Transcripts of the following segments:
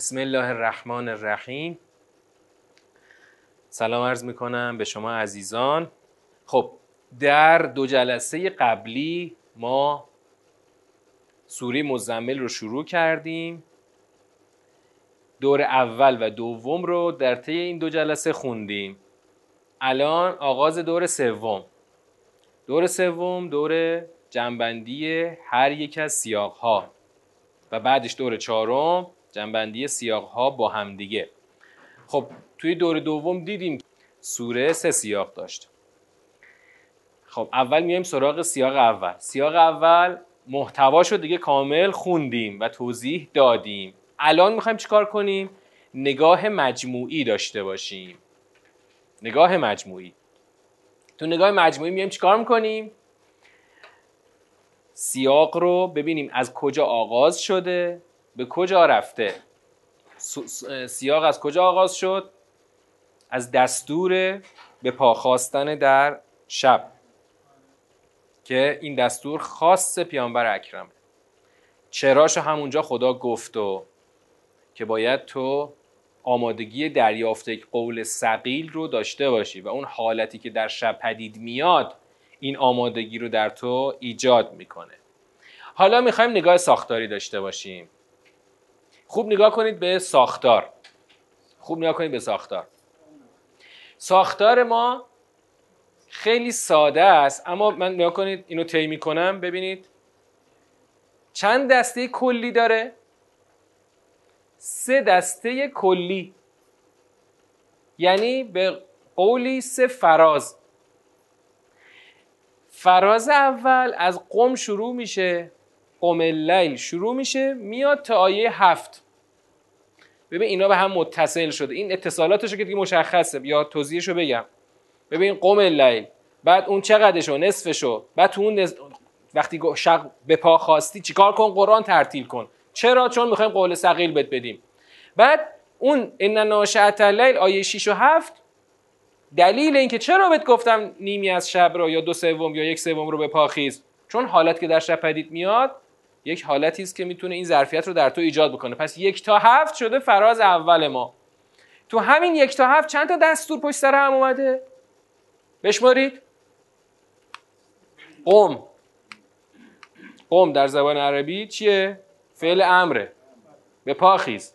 بسم الله الرحمن الرحیم. سلام عرض می‌کنم به شما عزیزان. خب در دو جلسه قبلی ما سوره مزمل رو شروع کردیم. دور اول و دوم رو در طی این دو جلسه خوندیم. الان آغاز دور سوم. دور سوم دور جنبندی هر یک از سیاق ها و بعدش دور چهارم. جنبندی سیاق ها با همدیگه. خب توی دور دوم دیدیم سوره سه سیاق داشت. خب اول میایم سراغ سیاق اول. سیاق اول محتواشو دیگه کامل خوندیم و توضیح دادیم. الان می‌خوایم چیکار کنیم؟ نگاه مجموعی داشته باشیم. نگاه مجموعی. تو نگاه مجموعی میایم چیکار می‌کنیم؟ سیاق رو ببینیم از کجا آغاز شده. به کجا رفته؟ سیاق از کجا آغاز شد؟ از دستور به پاخواستن در شب که این دستور خاص پیانبر اکرم. چراشو همونجا خدا گفت و که باید تو آمادگی دریافت یک قول سقیل رو داشته باشی و اون حالتی که در شب پدید میاد این آمادگی رو در تو ایجاد می‌کنه. حالا می‌خوایم نگاه ساختاری داشته باشیم. خوب نگاه کنید به ساختار. خوب نگاه کنید به ساختار. ساختار ما خیلی ساده است اما من نگاه کنید اینو طی می‌کنم ببینید. چند دسته کلی داره؟ سه دسته کلی. یعنی به قولی سه فراز. فراز اول از قم شروع میشه. قم اللیل شروع میشه میاد تا آیه هفت. ببین اینا به هم متصل شده. این اتصالاتش که دیگه مشخصه. یا توضیحشو بگم. ببین قم اللیل بعد اون چقدرشو؟ نصفشو. بعد تو اون وقتی شق به پا خواستی چیکار کن؟ قرآن ترتیل کن. چرا؟ چون می‌خوایم قول ثقیل بهت بدیم. بعد اون ان ناشئه اللیل آیه 6 و 7 دلیل اینکه چرا بهت گفتم نیمی از شب رو یا دو سوم یا یک سوم رو به پا خیز؟ چون حالت که در شب پدید میاد یک حالتی است که می‌تونه این ظرفیت رو در تو ایجاد بکنه. پس یک تا هفت شده فراز اول ما. تو همین یک تا هفت چند تا دستور پشت سر هم اومده؟ بشمارید. قم. قم در زبان عربی چیه؟ فعل امره. به پاخیز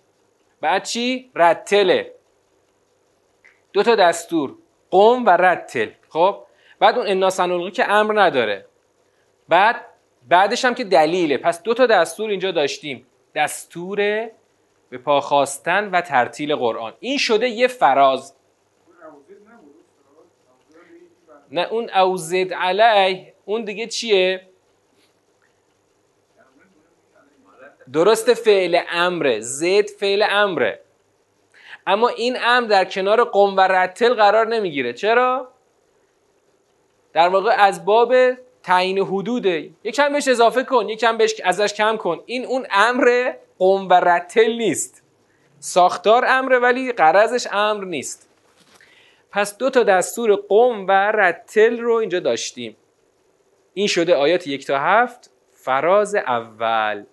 بعد چی؟ رتله. دو تا دستور. قم و رتل. خب؟ بعد اون انا که امر نداره. بعد بعدش هم که دلیله. پس دو تا دستور اینجا داشتیم. دستور به پا خواستن و ترتیل قرآن. این شده یه فراز. نه اون اوزد علی اون دیگه چیه؟ درست فعل امره. زد فعل امره. اما این امر در کنار قم و رتل قرار نمی‌گیره. چرا؟ در واقع از باب تعیین حدوده. یکم بهش اضافه کن یکم بهش ازش کم کن. این اون امر قم و رتل نیست. ساختار امره ولی قرضش امر نیست. پس دو تا دستور قم و رتل رو اینجا داشتیم. این شده آیات یک تا هفت. فراز اول.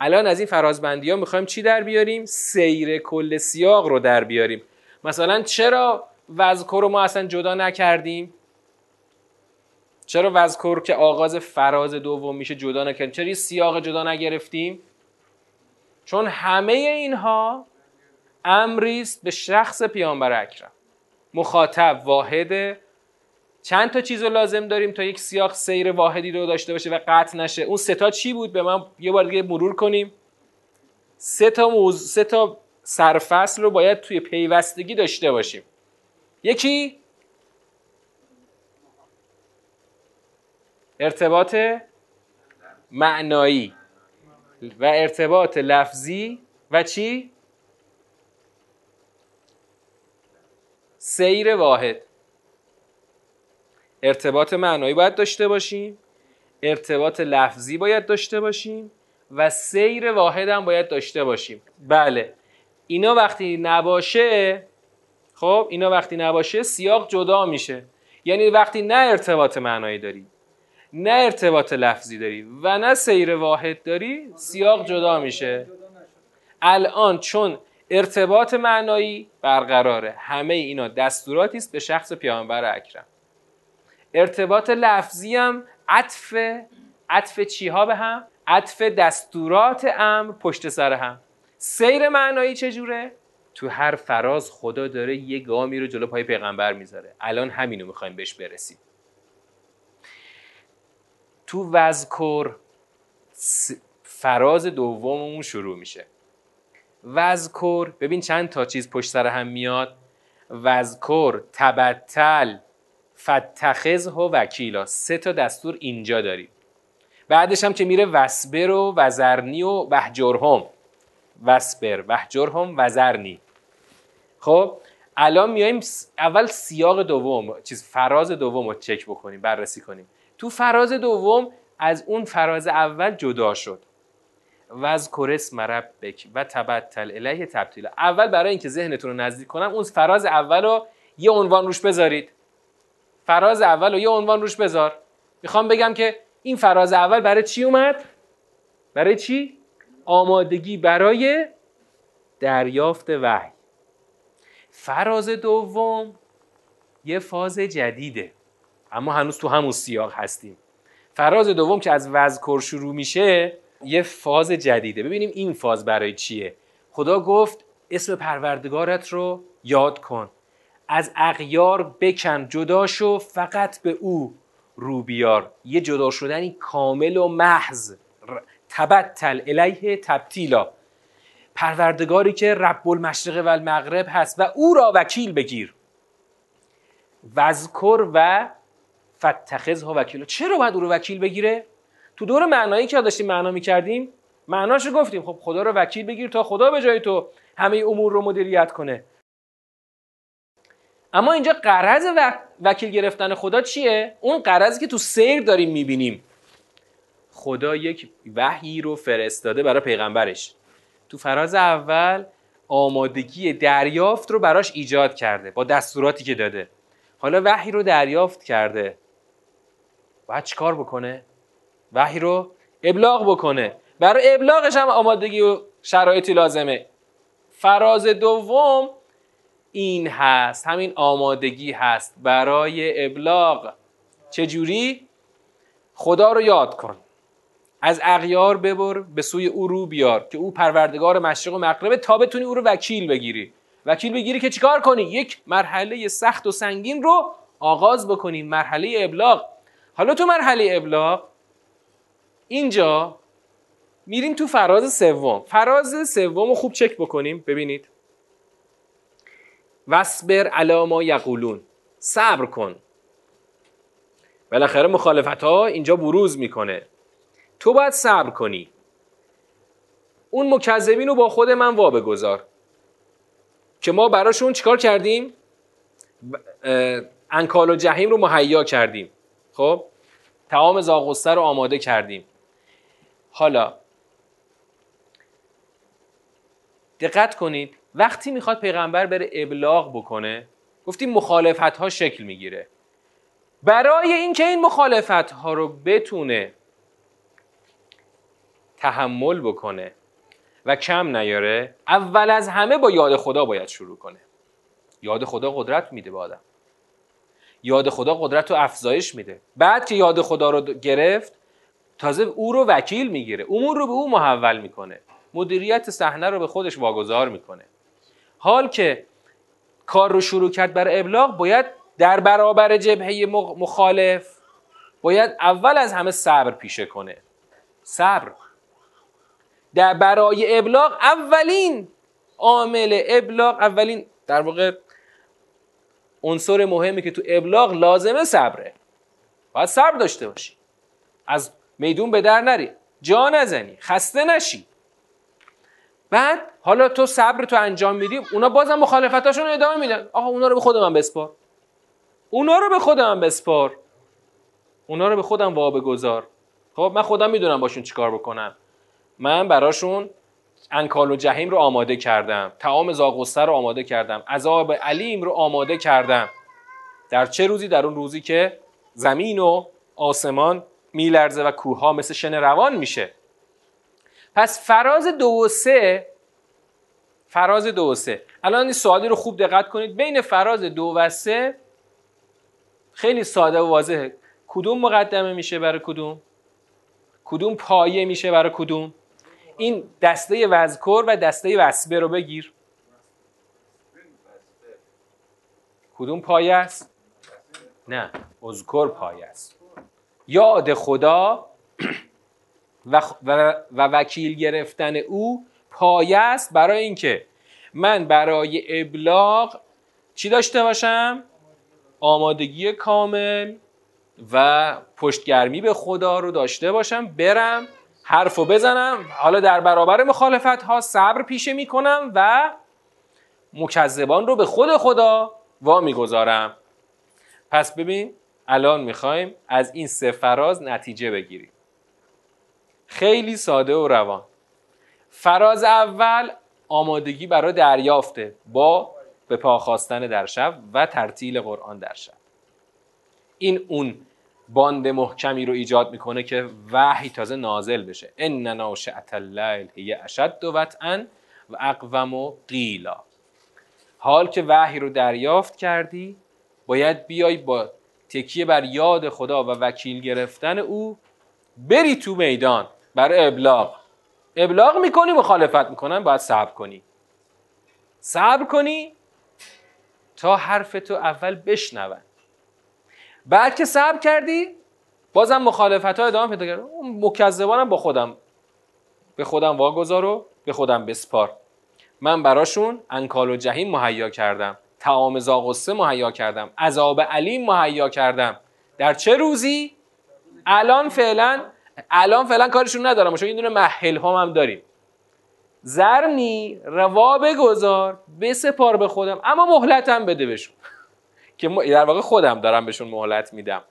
الان از این فرازبندی ها می‌خوایم چی در بیاریم؟ سیر کل سیاق رو در بیاریم. مثلا چرا وذکر رو ما اصلا جدا نکردیم؟ چرا وذکر که آغاز فراز دوم میشه جدا نکردیم چرا این سیاق جدا نگرفتیم؟ چون همه اینها امریست به شخص پیامبر اکرم. مخاطب واحده چند تا چیز رو لازم داریم تا یک سیاق سیر واحدی رو داشته باشه و قطع نشه. اون سه تا چی بود؟ به من یه بار دیگه مرور کنیم. سه تا موز... سه تا سرفصل رو باید توی پیوستگی داشته باشیم. یکی ارتباط معنایی و ارتباط لفظی و چی؟ سیر واحد. ارتباط معنایی باید داشته باشیم. ارتباط لفظی باید داشته باشیم و سیر واحد هم باید داشته باشیم. بله. اینا وقتی نباشه خب اینا وقتی نباشه سیاق جدا میشه. یعنی وقتی نه ارتباط معنایی داری نه ارتباط لفظی داری و نه سیر واحد داری سیاق جدا میشه. الان چون ارتباط معنایی برقراره همه اینا دستوراتی است به شخص پیامبر اکرم. ارتباط لفظی هم عطف عطف چیها به هم؟ عطف دستورات امر پشت سر هم. سیر معنایی چجوره تو هر فراز خدا داره یه گامی رو جلو پای پیغمبر می‌ذاره. الان همینو می‌خوایم بهش برسیم. تو وذکر فراز دوممون شروع میشه. وذکر ببین چند تا چیز پشت سر هم میاد. وذکر تبتل فتخذ و وکیلا. سه تا دستور اینجا داریم. بعدش هم که میره وسبر و وزرنی و وحجرهم. وسبر وحجرهم وزرنی. خب الان میایم اول سیاق دوم. چیز فراز دوم رو چک بکنیم بررسی کنیم. تو فراز دوم از اون فراز اول جدا شد. وذکر اسم ربک و تبتل الیه تبتیلا. اول برای اینکه ذهنتون رو نزدیک کنم اون فراز اول رو یه عنوان روش بذارید. فراز اول رو یه عنوان روش بذار. می‌خوام بگم که این فراز اول برای چی اومد؟ برای چی؟ آمادگی برای دریافت وحی. فراز دوم یه فاز جدیده. اما هنوز تو همون سیاق هستیم. فراز دوم که از وذکر شروع میشه یه فاز جدیده. ببینیم این فاز برای چیه. خدا گفت اسم پروردگارت رو یاد کن. از اغیار بکن جدا شو فقط به او رو بیار. یه جدا شدنی کامل و محض. تبتل الیه تبتیلا. پروردگاری که رب المشرق و المغرب هست و او را وکیل بگیر. وذکر و فتخذ ها وکیل. چرا باید او رو وکیل بگیره؟ تو دور معنایی که داشتیم معنا می‌کردیم معناش رو گفتیم. خب خدا رو وکیل بگیر تا خدا به جای تو همه امور رو مدیریت کنه. اما اینجا قرض وکیل گرفتن خدا چیه؟ اون قرضی که تو سیر داریم می‌بینیم. خدا یک وحی رو فرستاده برای پیغمبرش. تو فراز اول آمادگی دریافت رو براش ایجاد کرده با دستوراتی که داده. حالا وحی رو دریافت کرده. باید چیکار بکنه؟ وحی رو ابلاغ بکنه. برای ابلاغش هم آمادگی و شرایطی لازمه. فراز دوم این هست همین آمادگی هست. برای ابلاغ. چجوری؟ خدا رو یاد کن. از اغیار ببر به سوی او رو بیار که او پروردگار مشرق و مغربه. تا بتونی او رو وکیل بگیری. وکیل بگیری که چیکار کنی؟ یک مرحله سخت و سنگین رو آغاز بکنی. مرحله ابلاغ. حالا تو مرحله ابلاغ اینجا میریم تو فراز سوم. فراز سوم رو خوب چک بکنیم. ببینید. وصبر علا ما یقولون. صبر کن. بالاخره مخالفت ها اینجا بروز می‌کنه. تو باید صبر کنی. اون مکذبین رو با خود من وابه گذار که ما براشون چیکار کردیم؟ انکال و جهیم رو مهیا کردیم. خب تعام زاغسته رو آماده کردیم. حالا دقت کنید وقتی می‌خواد پیغمبر بره ابلاغ بکنه گفتیم مخالفت ها شکل می‌گیره. برای اینکه این مخالفت ها رو بتونه تحمل بکنه و کم نیاره اول از همه با یاد خدا باید شروع کنه. یاد خدا قدرت میده به آدم. یاد خدا قدرت رو افزایش میده. بعد که یاد خدا رو گرفت تازه او رو وکیل می‌گیره. امور رو به او محول می‌کنه. مدیریت صحنه رو به خودش واگذار می‌کنه. حال که کار رو شروع کرد بر ابلاغ باید در برابر جبهه مخالف باید اول از همه صبر پیشه کنه. صبر. در برای ابلاغ اولین عامل ابلاغ اولین در واقع عنصر مهمی که تو ابلاغ لازمه صبره. باید صبر داشته باشی. از میدون به در نری. جا نزنی. خسته نشی. بعد حالا تو صبر تو انجام میدی. اونا بازم مخالفتاشون ادامه میدن. آقا اونا رو به خود من بسپار. اونا رو به خود من بسپار. اونا رو به خودم وابه گذار خب من خودم می‌دونم باشون چیکار بکنم. من براشون انکال و جهیم رو آماده کردم. تعام زاغسته رو آماده کردم. عذاب علیم رو آماده کردم. در چه روزی؟ در اون روزی که زمین و آسمان میلرزه و کوه مثل شن روان میشه. پس فراز دو و سه فراز دو و سه. الان این سوالی رو خوب دقت کنید. بین فراز دو و سه خیلی ساده و واضحه. کدوم مقدمه میشه برای کدوم؟ کدوم پایه میشه برای کدوم؟ این دسته وزکر و دسته وسبه رو بگیر. کدوم پایه است؟ نه اذکر پایه است. یاد خدا و, و, و وکیل گرفتن او پایه است برای اینکه من برای ابلاغ چی داشته باشم؟ آمادگی کامل و پشتگرمی به خدا رو داشته باشم برم حرف رو بزنم. حالا در برابر مخالفت ها صبر پیشه می‌کنم و مکذبان رو به خود خدا وا می‌گذارم. پس ببین الان می‌خوایم از این سه فراز نتیجه بگیریم. خیلی ساده و روان. فراز اول آمادگی برای دریافته با به پا خواستن در شب و ترتیل قرآن در شب. این اون باند محکمی رو ایجاد می‌کنه که وحی تازه نازل بشه. ان ناشئه اللیل هی اشد وطئا و اقوم و قیلا حال که وحی رو دریافت کردی باید بیای با تکیه بر یاد خدا و وکیل گرفتن او بری تو میدان برای ابلاغ. ابلاغ می‌کنی مخالفت می‌کنن باید صبر کنی. صبر کنی تا حرف تو اول بشنون. بعد که صبر کردی بازم مخالفت ها ادامه پیدا کرد. اون مکذبانم با خودم به خودم واگذار و به خودم بسپار. من براشون انکال و جهیم مهیا کردم تعام زاغسه مهیا کردم عذاب علیم مهیا کردم. در چه روزی؟ الان فعلا الان فعلا کارشون ندارم. چون این دونه محل هم, هم داریم. زرنی روا بگذار بسپار به خودم. اما مهلتم بده بهشون. که در واقع خودم دارم بهشون مهلت میدم.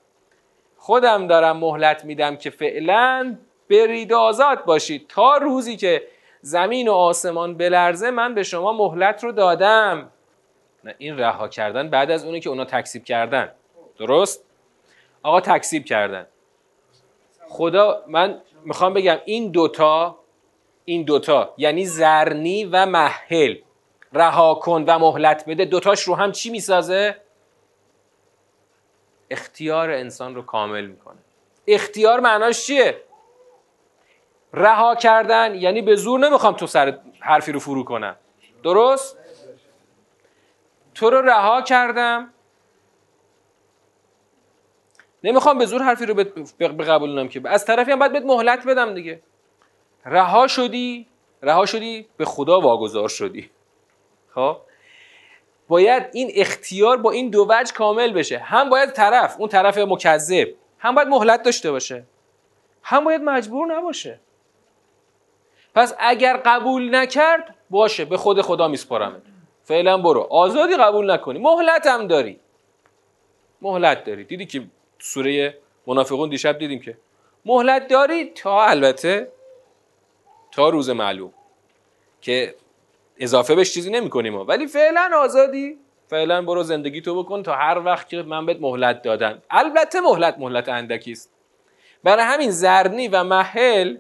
خودم دارم مهلت میدم که فعلا برید آزاد باشید. تا روزی که زمین و آسمان بلرزه من به شما مهلت رو دادم. نه این رها کردن بعد از اونی که اونا تکسیب کردن. درست؟ آقا تکسیب کردن. خدا من می‌خوام بگم این دوتا این دوتا یعنی زرنی و محل رها کن و مهلت بده. دوتاش رو هم چی می‌سازه؟ اختیار انسان رو کامل می‌کنه. اختیار معناش چیه؟ رها کردن یعنی به زور نمی‌خوام تو سر حرفی رو فرو کنم. درست؟ تو رو رها کردم. نمی‌خوام به زور حرفی رو بقبولونم که. از طرفی هم باید بهت مهلت بدم دیگه. رها شدی رها شدی به خدا واگذار شدی. خب؟ باید این اختیار با این دو وجه کامل بشه. هم باید طرف اون طرف مکذب هم باید مهلت داشته باشه. هم باید مجبور نباشه. پس اگر قبول نکرد باشه به خود خدا میسپارم فعلا برو. آزادی قبول نکنی. مهلت هم داری. مهلت داری. دیدی که سوره منافقون دیشب دیدیم که مهلت داری تا البته تا روز معلوم که اضافه بهش چیزی نمی کنیم ولی فعلا آزادی. فعلا برو زندگی تو بکن تا هر وقت که من بهت مهلت دادن البته مهلت مهلت اندکی است برای همین زرنی و محل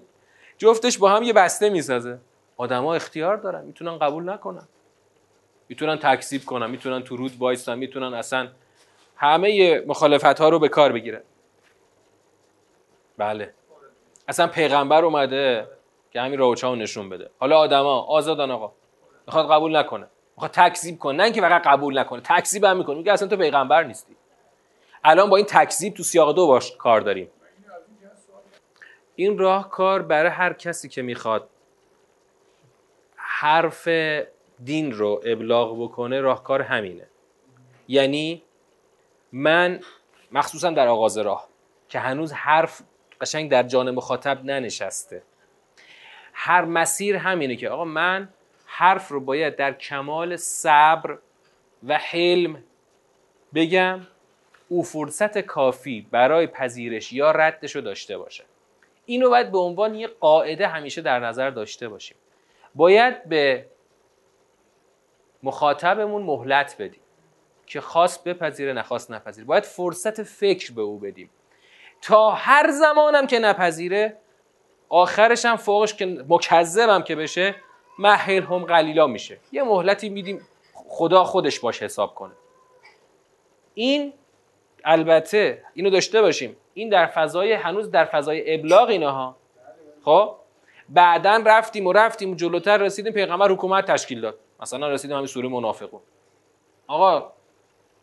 جفتش با هم یه بسته می‌سازه. آدما اختیار دارن. می‌تونن قبول نکنن. می‌تونن تکذیب کنن. می‌تونن تو رود وایسن می‌تونن اصلا همه مخالفت ها رو به کار بگیرن. بله. اصلا پیغمبر اومده که همین راوچه نشون بده. حالا آدما آزادن آقا. می‌خواد قبول نکنه. می‌خواد تکذیب کنه. نه اینکه فقط قبول نکنه تکذیب هم می‌کنه. میگه اصلا تو پیغمبر نیستی. الان با این تکذیب تو سیاق دو باش کار داریم. این راهکار برای هر کسی که می‌خواد حرف دین رو ابلاغ بکنه راهکار همینه. یعنی من مخصوصا در آغاز راه که هنوز حرف قشنگ در جان مخاطب ننشسته. هر مسیر همینه که آقا من حرف رو باید در کمال صبر و حلم بگم او فرصت کافی برای پذیرش یا ردش رو داشته باشه. اینو باید به عنوان یه قاعده همیشه در نظر داشته باشیم. باید به مخاطبمون مهلت بدیم که خواست بپذیره نخواست نپذیره. باید فرصت فکر به او بدیم. تا هر زمانم که نپذیره آخرش هم فوقش که مکذبم که بشه محل هم قلیلا میشه. یه مهلتی میدیم خدا خودش باش حساب کنه. این البته اینو داشته باشیم. این در فضای هنوز در فضای ابلاغ اینها خب؟ بعدا رفتیم و رفتیم و جلوتر رسیدیم پیغمبر حکومت تشکیل داد. مثلا رسیدیم همین سوره منافقون. آقا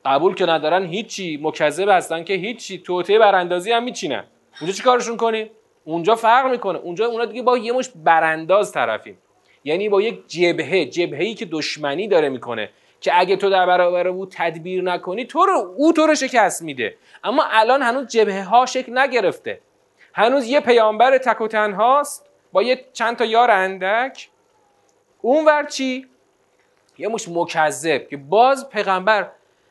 قبول که ندارن هیچی مکذب هستن که هیچی توته براندازی هم میچینن. اونجا چی کارشون کنیم اونجا فرق می‌کنه. اونجا اونا دیگه با یه مش برانداز طرفیم. یعنی با یک جبهه جبهه‌ای که دشمنی داره می‌کنه که اگه تو در برابر او تدبیر نکنی تو رو او تو رو شکست میده. اما الان هنوز جبهه ها شکل نگرفته. هنوز یه پیامبر تک و تنهاست با یه چند تا یار اندک. اونور چی؟ یه مش مکذب که باز پیغمبر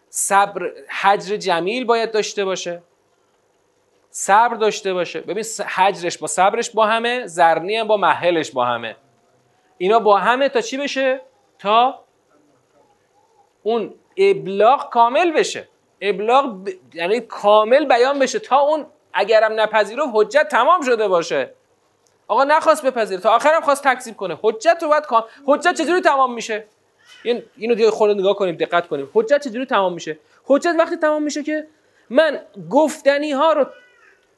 صبر حجر جمیل باید داشته باشه. صبر داشته باشه. ببین حجرش با صبرش با همه زرنی هم با محلش با همه. اینا با همه تا چی بشه؟ تا اون ابلاغ کامل بشه. ابلاغ ب... یعنی کامل بیان بشه تا اون اگرم نپذیره حجت تمام شده باشه. آقا نخواست بپذیره. تا آخرم خواست تکذیب کنه. حجت رو باید کام حجت چجوری تمام میشه؟ این اینو دیگه خود نگاه کنیم دقت کنیم. حجت چجوری تمام میشه؟ حجت وقتی تمام میشه که من گفتنی ها رو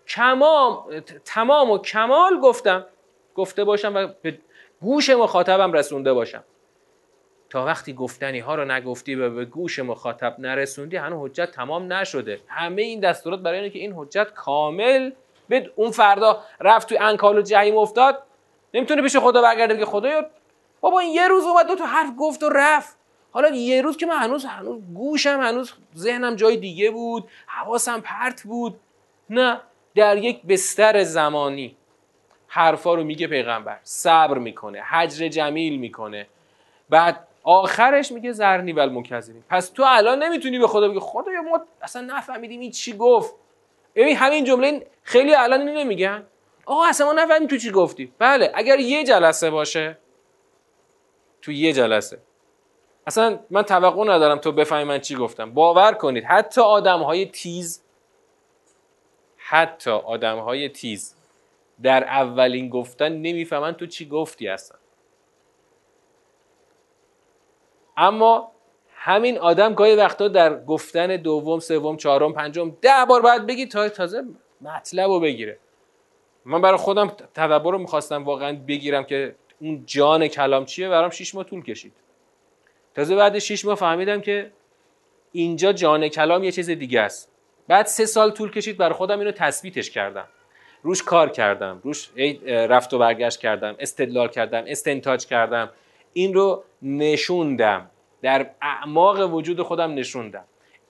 کمام تمام و کمال گفتم. گفته باشم و گوش مخاطبم رسونده باشم. تا وقتی گفتنی ها رو نگفتی و به گوش مخاطب نرسوندی هنوز حجت تمام نشده. همه این دستورات برای اینه که این حجت کامل به اون فردا رفت توی انکال و جهیم افتاد. نمی‌تونه پیش خدا برگرده بگه خدایا بابا این یه روز اومد دو تا حرف گفت و رفت. حالا یه روز که من هنوز هنوز گوشم هنوز ذهنم جای دیگه بود. حواسم پرت بود. نه در یک بستر زمانی. حرفا رو میگه پیغمبر. صبر می‌کنه حجر جمیل می‌کنه. بعد آخرش میگه زرنی ول مکذبین پس تو الان نمی‌تونی به خدا بگی خدایا ما اصلا نفهمیدیم این چی گفت. ببین همین جمله خیلی الان اینو نمیگن. آقا اصلا ما نفهمیدیم تو چی گفتی. بله اگر یه جلسه باشه تو یه جلسه. اصلا من توقع ندارم تو بفهمی من چی گفتم. باور کنید حتی آدم های تیز حتی آدم های تیز در اولین گفتن نمی‌فهمن تو چی گفتی اصلا. اما همین آدم گاهی وقتا در گفتن دوم سوم چهارم پنجم ده بار باید بگی تا تازه مطلب رو بگیره. من برای خودم تدبر رو می‌خواستم واقعا بگیرم که اون جان کلام چیه برام شیش ماه طول کشید. تازه بعد شیش ماه فهمیدم که اینجا جان کلام یه چیز دیگه است. بعد سه سال طول کشید برای خودم اینو تثبیتش کردم. روش کار کردم روش رفت و برگشت کردم استدلال کردم استنتاج کردم. این رو نشوندم. در اعماق وجود خودم نشوندم.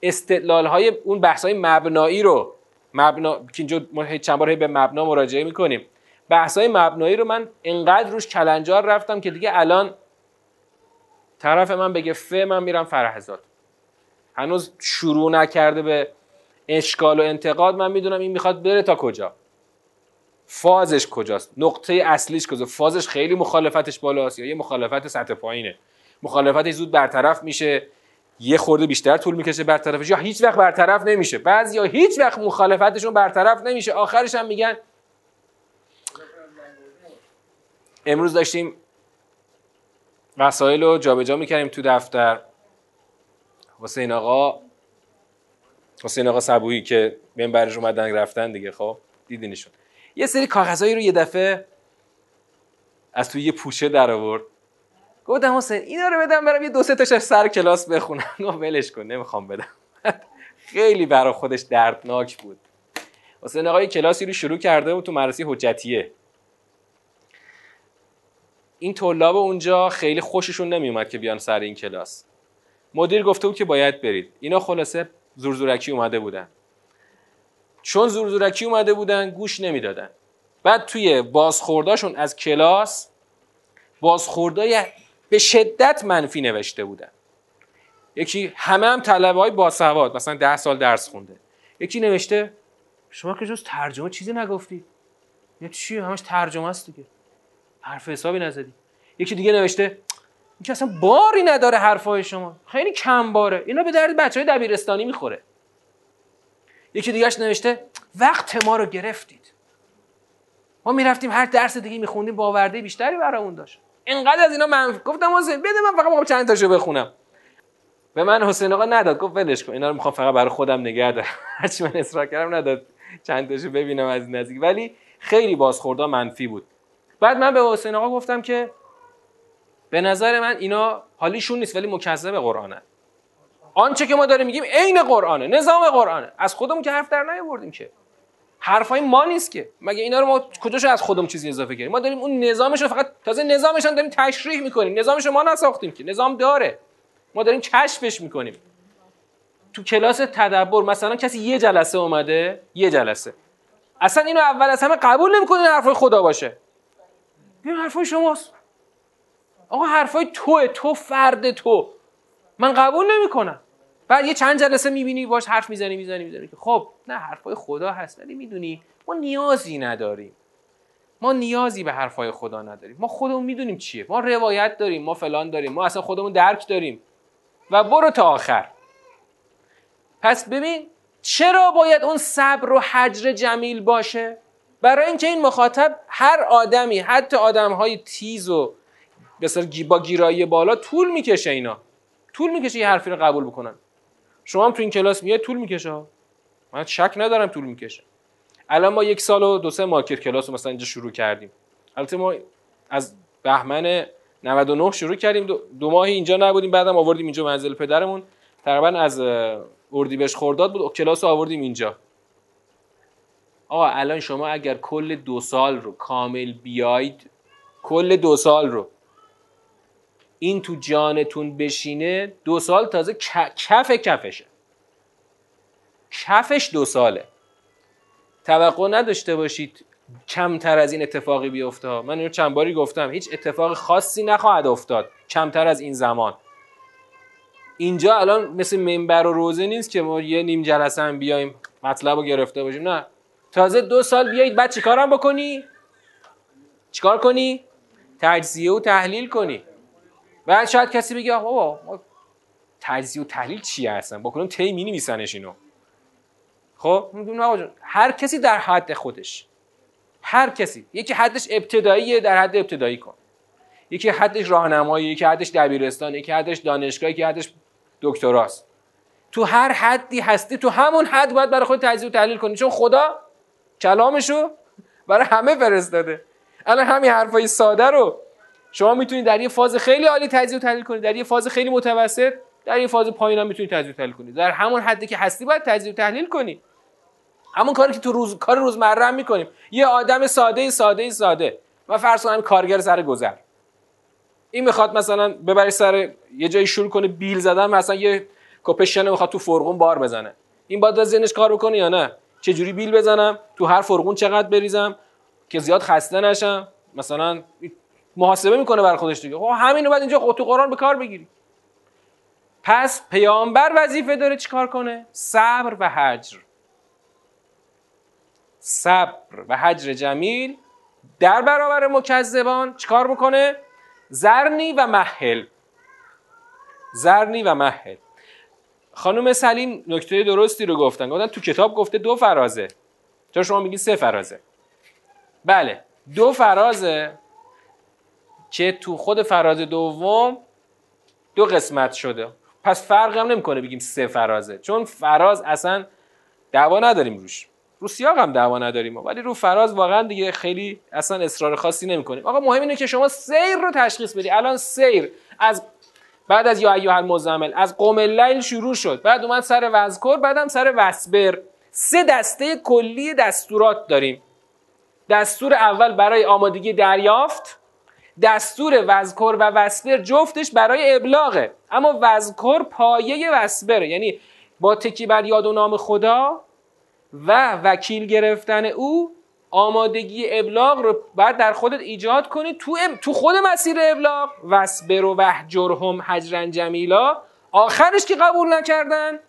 استدلال های اون بحث های مبنایی رو مبنا که اینجا چند بار به مبنا مراجعه می‌کنیم. بحث های مبنایی رو من انقدر روش کلنجار رفتم که دیگه الان طرف من بگه ف من میرم فرهزاد هنوز شروع نکرده به اشکال و انتقاد. من می‌دونم این می‌خواد بره تا کجا. فازش کجاست؟ نقطه اصلیش کجاست فازش خیلی مخالفتش بالاست یا یه مخالفت سطح پایینه. مخالفتش زود برطرف میشه. یه خورده بیشتر طول می‌کشه برطرفش یا هیچ وقت برطرف نمیشه. بعضی یا هیچ وقت مخالفتشون برطرف نمیشه. آخرش هم میگن امروز داشتیم وسایل رو جابجا می‌کردیم تو دفتر. حسین آقا حسین آقا صبوهی که منبرش اومدن رفتن دیگه خب؟ دیدینشون. یه سری کاغذایی رو یه دفعه از توی یه پوشه در آورد. گفتم حسین اینا رو بدم برم یه دو سه تاش سر کلاس بخونم. گفت ولش کن نمی‌خوام بدم. خیلی برای خودش دردناک بود. حسین آقای کلاسی رو شروع کرده بود تو مدرسه حجتیه. این طلاب اونجا خیلی خوششون نمیومد که بیان سر این کلاس. مدیر گفته بود که باید برید. اینا خلاصه زورزورکی اومده بودن. چون زورزورکی اومده بودن گوش نمی‌دادن. بعد توی بازخورداشون از کلاس بازخوردای به شدت منفی نوشته بودن. یکی همه هم طلبه های باسواد مثلا ده سال درس خونده. یکی نوشته شما که جز ترجمه چیزی نگفتی؟ یه چی؟ همش ترجمه است دیگه. حرف حسابی نزدی. یکی دیگه نوشته این که اصلا باری نداره حرفای شما. خیلی کم باره اینا به درد بچه های دبیرستانی می‌خوره. یکی دیگهش نوشته وقت ما رو گرفتید. ما می‌رفتیم هر درس دیگه میخوندیم باورده بیشتری برامون داشت. اینقدر از اینا منفی گفتم حسین بده من فقط چند تاشو بخونم. به من حسین آقا نداد گفت ولش کن اینا رو می‌خوام فقط برای خودم نگه دارم. هرچی من اصرار کردم نداد چند تاشو ببینم از نزدیک. ولی خیلی بازخوردها منفی بود. بعد من به حسین آقا گفتم که به نظر من اینا حالیشون نیست ولی مکذب قرآنه آنچه که ما داریم میگیم عین قرآنه نظام قرآنه. از خودمون که حرف در نیاوردیم که. حرفای ما نیست که. مگه اینا رو ما کجاش از خودمون چیزی اضافه کردیم؟ ما داریم اون نظامش رو فقط تازه نظامش هم داریم تشریح می‌کنیم. نظامش رو ما نساختیم که. نظام داره. ما داریم کشفش می‌کنیم. تو کلاس تدبر مثلا کسی یه جلسه اومده یه جلسه. اصلا اینو اول از همه قبول نمی‌کنه حرفای خدا باشه. این حرفای شماست. آقا حرفای توه تو فرد تو. من قبول نمی‌کنم. بعد یه چند جلسه می‌بینی باش حرف می‌زنی می‌زنی می‌زنی. که خب نه حرفای خدا هست ولی می‌دونی ما نیازی نداریم. ما نیازی به حرفای خدا نداریم. ما خودمون می‌دونیم چیه. ما روایت داریم ما فلان داریم ما اصلا خودمون درک داریم. و برو تا آخر. پس ببین چرا باید اون صبر و حجر جمیل باشه؟ برای اینکه این مخاطب هر آدمی حتی آدم های تیز و با گیرایی بالا طول می‌کشه اینا. طول می‌کشه یه حرفی رو قبول بکنن. شما هم تو این کلاس میاد طول می‌کشه من شک ندارم طول می‌کشه. الان ما یک سال و دو سه ماکر کلاس رو مثلا اینجا شروع کردیم. البته ما از بهمن 99 شروع کردیم. دو, دو ماهی اینجا نبودیم بعدم آوردیم اینجا منزل پدرمون. تقریبا از اردیبهشت خرداد بود کلاس رو آوردیم اینجا. آقا الان شما اگر کل دو سال رو کامل بیاید کل دو سال رو این تو جانتون بشینه دو سال تازه کف کفشه. کفش دو ساله. توقع نداشته باشید کمتر از این اتفاقی بیفته من اینو چند باری گفتم هیچ اتفاق خاصی نخواهد افتاد کمتر از این زمان. اینجا الان مثل منبر و روزه نیست که ما یه نیم جلسه هم بیایم مطلب رو گرفته باشیم. نه. تازه دو سال بیایید بعد چیکارم بکنی؟ چیکار کنی؟ تجزیه و تحلیل کنی. بعد شاید کسی بگه بابا تجزیه و تحلیل چی هستن؟ با تی می نویسنش اینو؟ خب هر کسی در حد خودش هر کسی یکی حدش ابتداییه در حد ابتدایی کن. یکی حدش راهنمایی یکی حدش دبیرستان یکی حدش دانشگاه یکی حدش دکتراست. تو هر حدی هستی تو همون حد باید برای خود تجزیه و تحلیل کنی. چون خدا کلامشو برای همه فرستاده. الان همین حرفای ساده رو شما می‌تونید در یه فاز خیلی عالی تجزیه و تحلیل کنید در یه فاز خیلی متوسط در یه فاز پایین هم می‌تونید تجزیه و تحلیل کنید در همون حدی که هستی باید تجزیه و تحلیل کنی. همون کاری که تو روز کار روزمره هم می‌کنیم. یه آدم ساده ساده ساده. و فرض کنم کارگر سر گذر. این می‌خواد مثلا ببری سر یه جایی شروع کنه بیل زدن مثلا یه کپشن می‌خواد تو فرقون بار بزنه. این باید ذهنش کار بکنه یا نه؟ چه جوری بیل بزنم؟ تو هر فرقون چقدر بریزم؟ که زیاد خسته نشم؟ مثلا محاسبه می‌کنه بر خودش دیگه. خب همین رو بعد اینجا تو قرآن به کار بگیری. پس پیامبر وظیفه داره چیکار کنه؟ صبر و حجر صبر و حجر جمیل در برابر مکذبان چیکار بکنه؟ زرنی و محل زرنی و محل خانم سلیم نکته درستی رو گفتن. گفتن تو کتاب گفته دو فرازه. تو شما میگی سه فرازه؟ بله دو فرازه. که تو خود فراز دوم دو قسمت شده. پس فرق هم نمی‌کنه بگیم سه فرازه. چون فراز اصلا دعوا نداریم روش. رو سیاق هم دعوا نداریم ولی رو فراز واقعا دیگه خیلی اصلا اصرار خاصی نمی‌کنیم. آقا مهم اینه که شما سیر رو تشخیص بدی. الان سیر از بعد از یا ایها المزمل از قوم اللیل شروع شد. بعد اومد سر وذکر بعدم سر وسبر. سه دسته کلی دستورات داریم. دستور اول برای آمادگی دریافت. دستور وذکر و وسبر جفتش برای ابلاغه. اما وذکر پایه وسبره یعنی با تکی بر یاد و نام خدا و وکیل گرفتن او آمادگی ابلاغ رو بعد در خودت ایجاد کنی. تو, تو خود مسیر ابلاغ وسبر و وحجرهم حجرن جمیلا. آخرش که قبول نکردن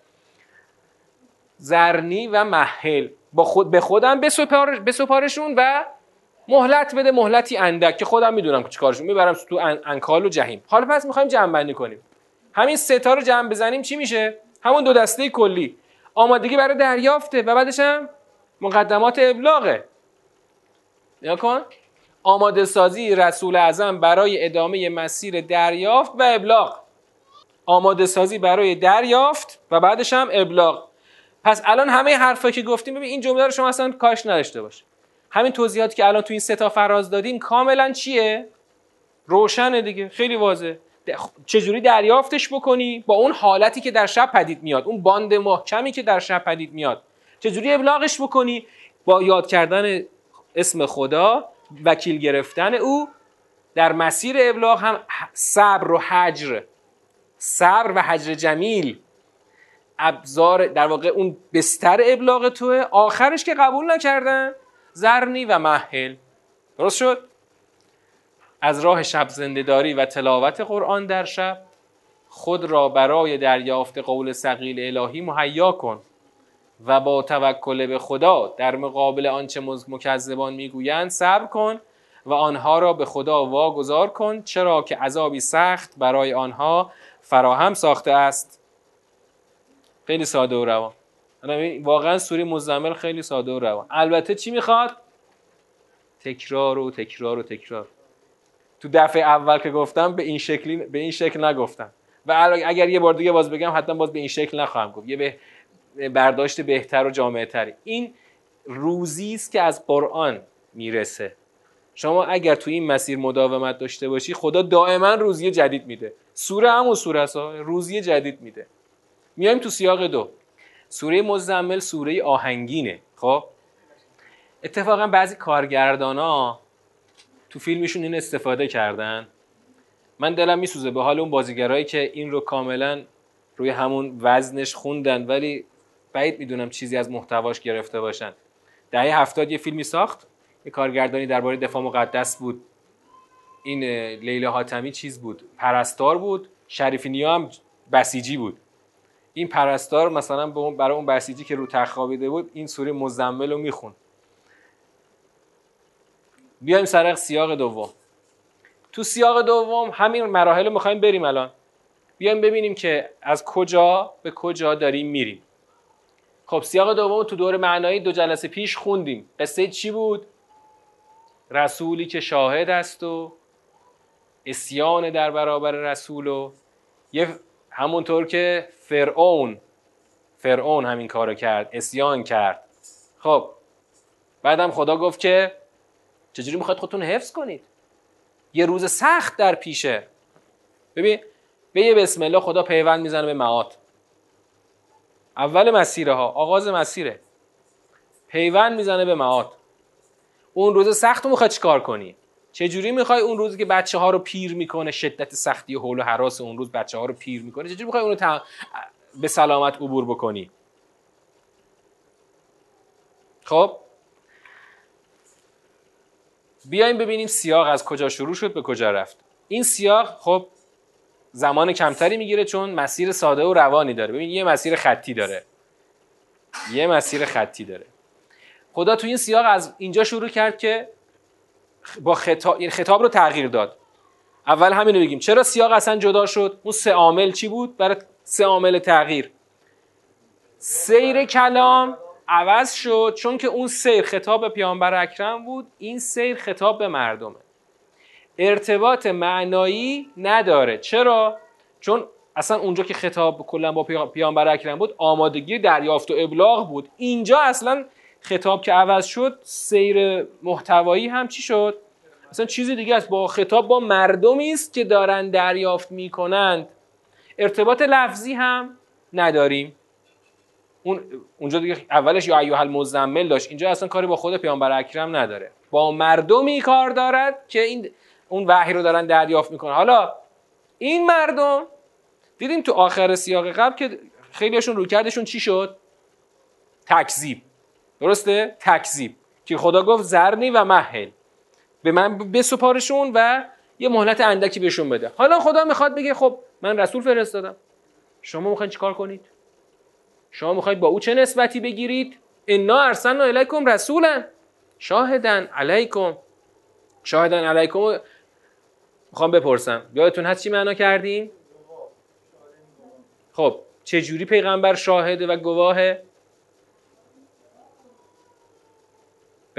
زرنی و محل با خود به خودم بسپارشون و مهلت بده مهلتی اندک که خودم می‌دونم چیکارشون می‌برم تو انکال و جهیم حالا پس می‌خوایم جمع بندی کنیم. همین ستا رو جمع بزنیم چی میشه؟ همون دو دسته کلی. آمادگی برای دریافته و بعدش هم مقدمات ابلاغه. نیا کن. آماده سازی رسول اعظم برای ادامه مسیر دریافت و ابلاغ. آماده سازی برای دریافت و بعدش هم ابلاغ. پس الان همه حرفایی که گفتیم ببین این جمله رو شما اصلا کاش نداشته باش. همین توضیحاتی که الان تو این سه تا فراز دادیم کاملا چیه؟ روشنه دیگه خیلی واضحه. چجوری دریافتش بکنی؟ با اون حالتی که در شب پدید میاد اون باند محکمی که در شب پدید میاد. چجوری ابلاغش بکنی؟ با یاد کردن اسم خدا وکیل گرفتن او در مسیر ابلاغ هم صبر و حجر صبر و حجر جمیل. ابزار در واقع اون بستر ابلاغ توه. آخرش که قبول نکردن. زرنی و محل درست شد؟ از راه شب زندهداری و تلاوت قرآن در شب خود را برای دریافت قول سقیل الهی مهیا کن و با توکل به خدا در مقابل آنچه مکذبان می‌گویند صبر کن و آنها را به خدا واگذار کن چرا که عذابی سخت برای آنها فراهم ساخته است. خیلی ساده و روان. واقعا سوری مزمل خیلی ساده و روان. البته چی می‌خواد؟ تکرار و تکرار و تکرار. تو دفعه اول که گفتم به این شکلی به این شکل نگفتم. و اگر یه بار دیگه باز بگم حتما باز به این شکل نخواهم گفت. یه به برداشت بهتر و جامعه تری. این روزی است که از قرآن می‌رسه. شما اگر تو این مسیر مداومت داشته باشی خدا دائما روزی جدید میده. سوره همون سوره روزی جدید میده. میایم تو سیاق دو. سوره مزمل سوره آهنگینه خب؟ اتفاقا بعضی کارگردان ها تو فیلمشون این استفاده کردن. من دلم میسوزه به حال اون بازیگرایی که این رو کاملا روی همون وزنش خوندن ولی بعید می‌دونم چیزی از محتواش گرفته باشن. دهه هفتاد یه فیلمی ساخت. یه کارگردانی درباره دفاع مقدس بود. این لیلا حاتمی چیز بود؟ پرستار بود. شریفی نیا هم بسیجی بود. این پرستار مثلا برای اون بسیجی که رو تخت بود این سوره مزمل رو میخون. بیایم سرق سیاق دوم. تو سیاق دوم همین مراحل رو می‌خوایم بریم الان. بیایم ببینیم که از کجا به کجا داریم میریم. خب سیاق دوم تو دور معنایی دو جلسه پیش خوندیم. قصه چی بود؟ رسولی که شاهد است و اسیان در برابر رسول و یه همونطور که فرعون. فرعون همین کارو کرد اسیان کرد. خب بعدم خدا گفت که چجوری می‌خواید خودتون حفظ کنید؟ یه روز سخت در پیشه. ببین به یه بسم الله خدا پیوند می‌زنه به معاد. اول مسیره ها آغاز مسیره. پیوند می‌زنه به معاد. اون روز سخت رو می‌خوای چیکار کنی؟ چجوری می‌خوای اون روزی که بچه ها رو پیر می‌کنه شدت سختی و حول و حراس اون روز بچه ها رو پیر می‌کنه؟ چجوری می‌خوای اون رو به سلامت عبور بکنی؟ خب. بیایم ببینیم سیاق از کجا شروع شد به کجا رفت. این سیاق خب زمان کمتری می‌گیره چون مسیر ساده و روانی داره. ببین یه مسیر خطی داره. یه مسیر خطی داره. خدا تو این سیاق از اینجا شروع کرد که با خطاب, یعنی خطاب رو تغییر داد. اول همین رو بگیم چرا سیاق اصلا جدا شد؟ اون سه عامل چی بود؟ برای سه عامل تغییر. سیر کلام عوض شد چون که اون سیر خطاب به پیامبر اکرم بود. این سیر خطاب به مردمه. ارتباط معنایی نداره. چرا؟ چون اصلا اونجا که خطاب کلا با پیامبر اکرم بود آمادگی دریافت و ابلاغ بود. اینجا اصلا خطاب که عوض شد سیر محتوایی هم چی شد؟ اصلا چیزی دیگه است. با خطاب با مردمی است که دارن دریافت می‌کنند ارتباط لفظی هم نداریم. اون اونجا دیگه اولش یا ایها المزمل داشت. اینجا اصلا کاری با خود پیامبر اکرم نداره. با مردمی کار دارد که این اون وحی رو دارن دریافت می‌کنن. حالا این مردم دیدیم تو آخر سیاق قبل که خیلیشون روکردشون چی شد؟ تکذیب. درسته؟ تکذیب. که خدا گفت زرنی و محل به من بسپارشون و یه مهلت اندکی بهشون بده. حالا خدا می‌خواد بگه خب من رسول فرستادم. شما می‌خواین چیکار کنید؟ شما می‌خواید با او چه نسبتی بگیرید؟ انا ارسلنا الیکم رسولا. شاهدن علیکم. شاهدن علیکم. می‌خوام بپرسم. یادتون هست چی معنا کردیم؟ خب چه جوری پیغمبر شاهده و گواهه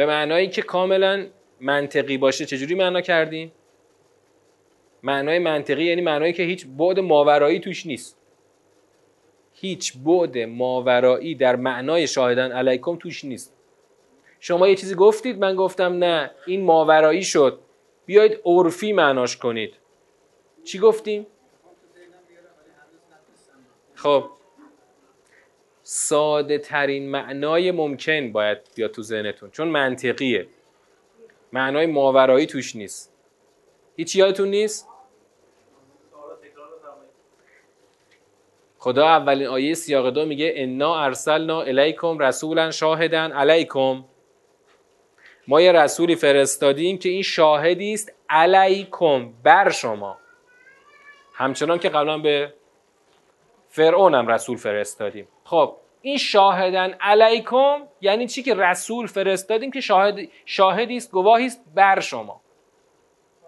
به معنایی که کاملا منطقی باشه چجوری معنا کردیم؟ معنای منطقی یعنی معنایی که هیچ بعد ماورایی توش نیست. هیچ بعد ماورایی در معنای شاهدن علیکم توش نیست. شما یه چیزی گفتید من گفتم نه این ماورایی شد. بیایید عرفی معناش کنید. چی گفتیم؟ خب. ساده ترین معنای ممکن باید بیاد تو ذهنتون چون منطقیه. معنای ماورایی توش نیست. هیچ یادتون نیست؟ خدا اولین آیه سیاق دو میگه انا ارسلنا الیکم رسولا شاهدن علیکم. ما یه رسولی فرستادیم که این شاهدی است علیکم بر شما. همچنان که قبلا به فرعون هم رسول فرستادیم. خب این شاهدن علیکم یعنی چی که رسول فرستادیم که شاهد شاهدی است گواهی است بر شما.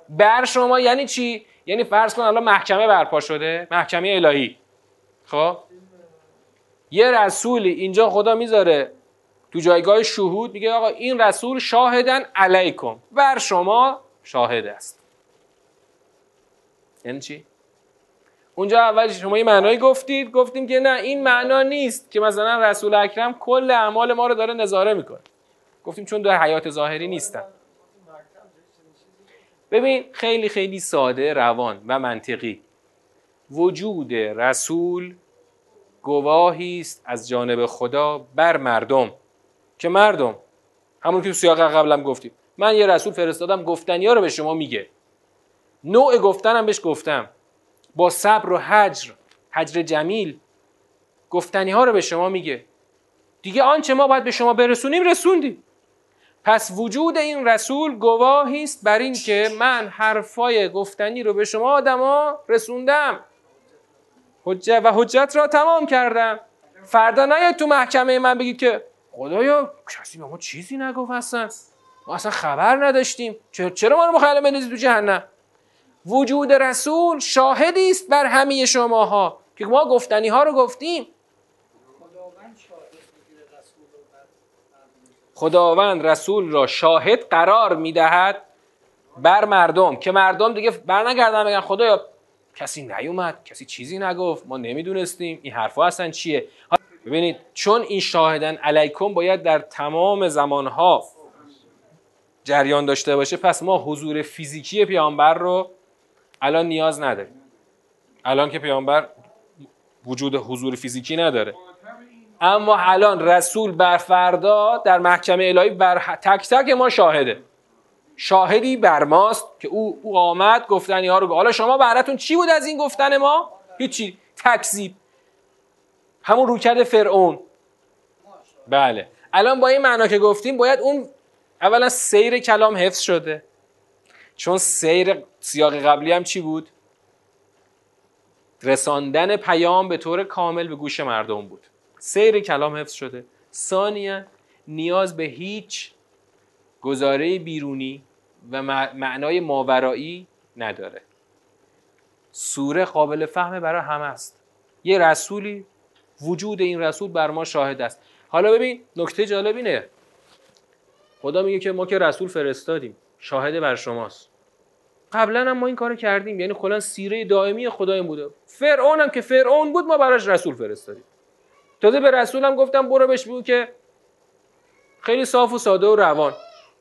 بر شما یعنی چی؟ یعنی فرض کن الان محکمه برپا شده محکمه الهی. خب؟ یه رسولی اینجا خدا می‌ذاره تو جایگاه شهود میگه آقا این رسول شاهدن علیکم. بر شما شاهد است. یعنی چی؟ اونجا اول شما یه معنایی گفتید گفتیم که نه این معنا نیست که مثلا رسول اکرم کل اعمال ما رو داره نظاره می‌کنه. گفتیم چون در حیات ظاهری نیستن. ببین خیلی خیلی ساده روان و منطقی. وجود رسول گواهی است از جانب خدا بر مردم. که مردم؟ همون که تو سیاق قبلم گفتیم. من یه رسول فرستادم گفتنی ها رو به شما میگه. نوع گفتنم بهش گفتم. با صبر و حجر حجر جمیل. گفتنی ها رو به شما میگه. دیگه آنچه ما باید به شما برسونیم رسوندیم. پس وجود این رسول گواهی است بر این که من حرفای گفتنی رو به شما آدما رسوندم. حجت و حجت را تمام کردم. فردا نیاید تو محکمه من بگید که خدایا کسی به ما چیزی نگفت اصلا. ما اصلا خبر نداشتیم. چرا ما رو مخیله بندازید تو جهنم؟ وجود رسول شاهدی است بر همه شماها که ما گفتنی ها رو گفتیم خداوند رسول را شاهد قرار می‌دهد بر مردم که مردم دیگه برنگردن بگن خدایا کسی نیومد کسی چیزی نگفت ما نمی‌دونستیم این حرفا اصلا چیه. ببینید چون این شاهدن علیکم باید در تمام زمانها جریان داشته باشه پس ما حضور فیزیکی پیامبر رو الان نیاز نداریم. الان که پیامبر وجود حضور فیزیکی نداره. اما الان رسول بر فردا در محکمه الهی بر تک تک ما شاهده. شاهدی بر ماست که او, او آمد گفتنی ها رو حالا شما براتون چی بود از این گفتن ما؟ هیچی. تکذیب. همون روکرد فرعون. بله. الان با این معنا که گفتیم باید اون اولا سیر کلام حفظ شده. چون سیر سیاق قبلی هم چی بود؟ رساندن پیام به طور کامل به گوش مردم بود. سیر کلام حفظ شده. ثانیا نیاز به هیچ گزاره بیرونی و معنای ماورایی نداره. سوره قابل فهم برای همه است. یه رسولی وجود این رسول بر ما شاهد است. حالا ببین نکته جالب اینه خدا میگه که ما که رسول فرستادیم شاهد بر شماست. قبلا هم ما این کارو کردیم. یعنی کلا سیره دائمی خدا این بوده. فرعون هم که فرعون بود ما براش رسول فرستادیم. تازه به رسولم گفتم برو بهش بگو که خیلی صاف و ساده و روان.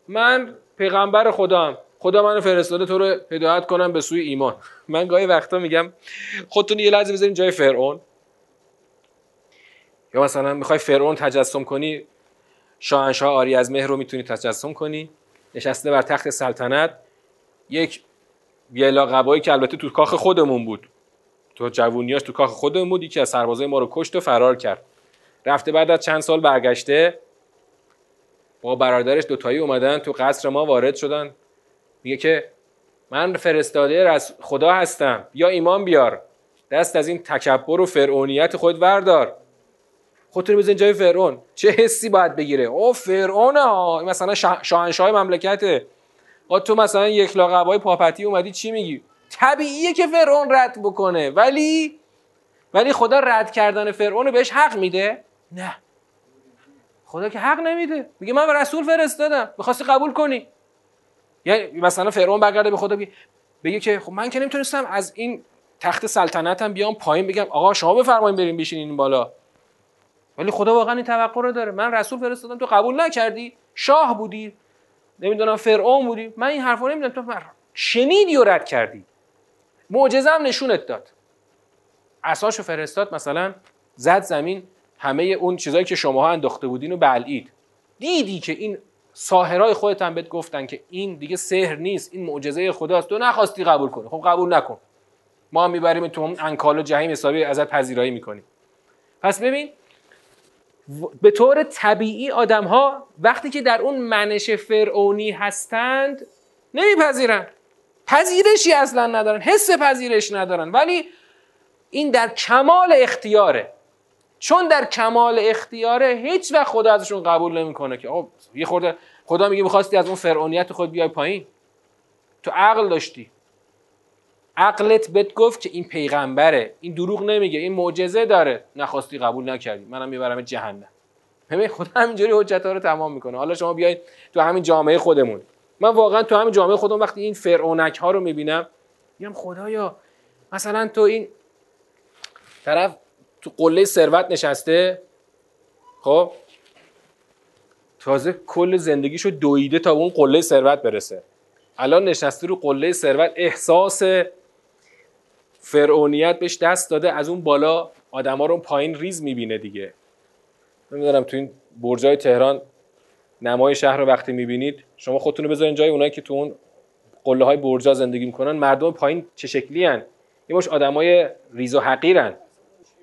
من پیغمبر خدام خدا منو فرستاده تو رو هدایت کنم به سوی ایمان. من گاهی وقتا میگم خودتون یه لحظه بذارین جای فرعون. یا مثلا می‌خوای فرعون تجسم کنی شاهنشاه آری از مهر رو می‌تونی تجسم کنی. نشسته بر تخت سلطنت. یک یلا قبایی که البته تو کاخ خودمون بود. تو جوونیاش تو کاخ خودمون بود یکی از سربازای ما رو کشت و فرار کرد. رفته بعد از چند سال برگشته با برادرش دوتایی اومدن تو قصر ما وارد شدن. میگه که من فرستاده از خدا هستم یا ایمان بیار. دست از این تکبر و فرعونیت خود وردار. خودتون بزن جای فرعون چه حسی باید بگیره؟ او فرعون ها. مثلا شاهنشاه مملکته. تو مثلا یک لاغبای پاپتی اومدی چی میگی؟ طبیعیه که فرعون رد بکنه. ولی ولی خدا رد کردن فرعون بهش حق میده؟ نه. خدا که حق نمیده. میگه من به رسول فرستادم. می‌خواستی قبول کنی؟ یعنی مثلا فرعون برگرده به خدا بگه, بگه که خب من که نمی‌تونستم از این تخت سلطنتم بیام پایین بگم آقا شما بفرمایید بریم بشینین این بالا. ولی خدا واقعا این توقع رو داره. من رسول فرستادم تو قبول نکردی؟ شاه بودی. نمی‌دونم فرعون بودی. من این حرفا نمی‌دونم. تو شنیدی و رد کردی. معجزه هم نشونت داد. اساشو فرستاد مثلا زد زمین همه اون چیزایی که شماها انداخته بودین و بلعید. دیدی که این ساهرای خودت هم بهت گفتن که این دیگه سحر نیست این معجزه خداست. تو نخواستی قبول کنی. خب قبول نکن. ما هم می‌بریم تو اون انکال و جهیم حسابی ازت پذیرایی می‌کنیم. پس ببین به طور طبیعی آدم ها وقتی که در اون منش فرعونی هستند نمیپذیرن. پذیرشی اصلا ندارن حس پذیرش ندارن. ولی این در کمال اختیاره. چون در کمال اختیاره هیچ وقت خدا ازشون قبول نمی‌کنه که آقا یه خورده خدا میگه می‌خواستی از اون فرعونیت خود بیای پایین. تو عقل داشتی. عقلت بهت گفت که این پیغمبره. این دروغ نمیگه این معجزه داره. نخواستی قبول نکردی. منم می‌برم جهنم. ببین خدا همینجوری حجت ها رو تمام می‌کنه. حالا شما بیاید تو همین جامعه خودمون. من واقعا تو همین جامعه خودم وقتی این فرعونک ها رو می‌بینم میگم خدایا مثلا تو این طرف تو قله ثروت نشسته خب؟ تازه کل زندگیشو دویده تا اون قله ثروت برسه. الان نشسته رو قله ثروت. احساس فرعونیت بهش دست داده از اون بالا آدما رو پایین ریز می‌بینه دیگه. نمی‌دونم تو این برجای تهران نمای شهر رو وقتی می‌بینید شما خودتون رو بذارین جای اونایی که تو اون قله های برجا زندگی می‌کنن مردم پایین چه شکلی هن؟ یه مش آدمای ریز و حقیرن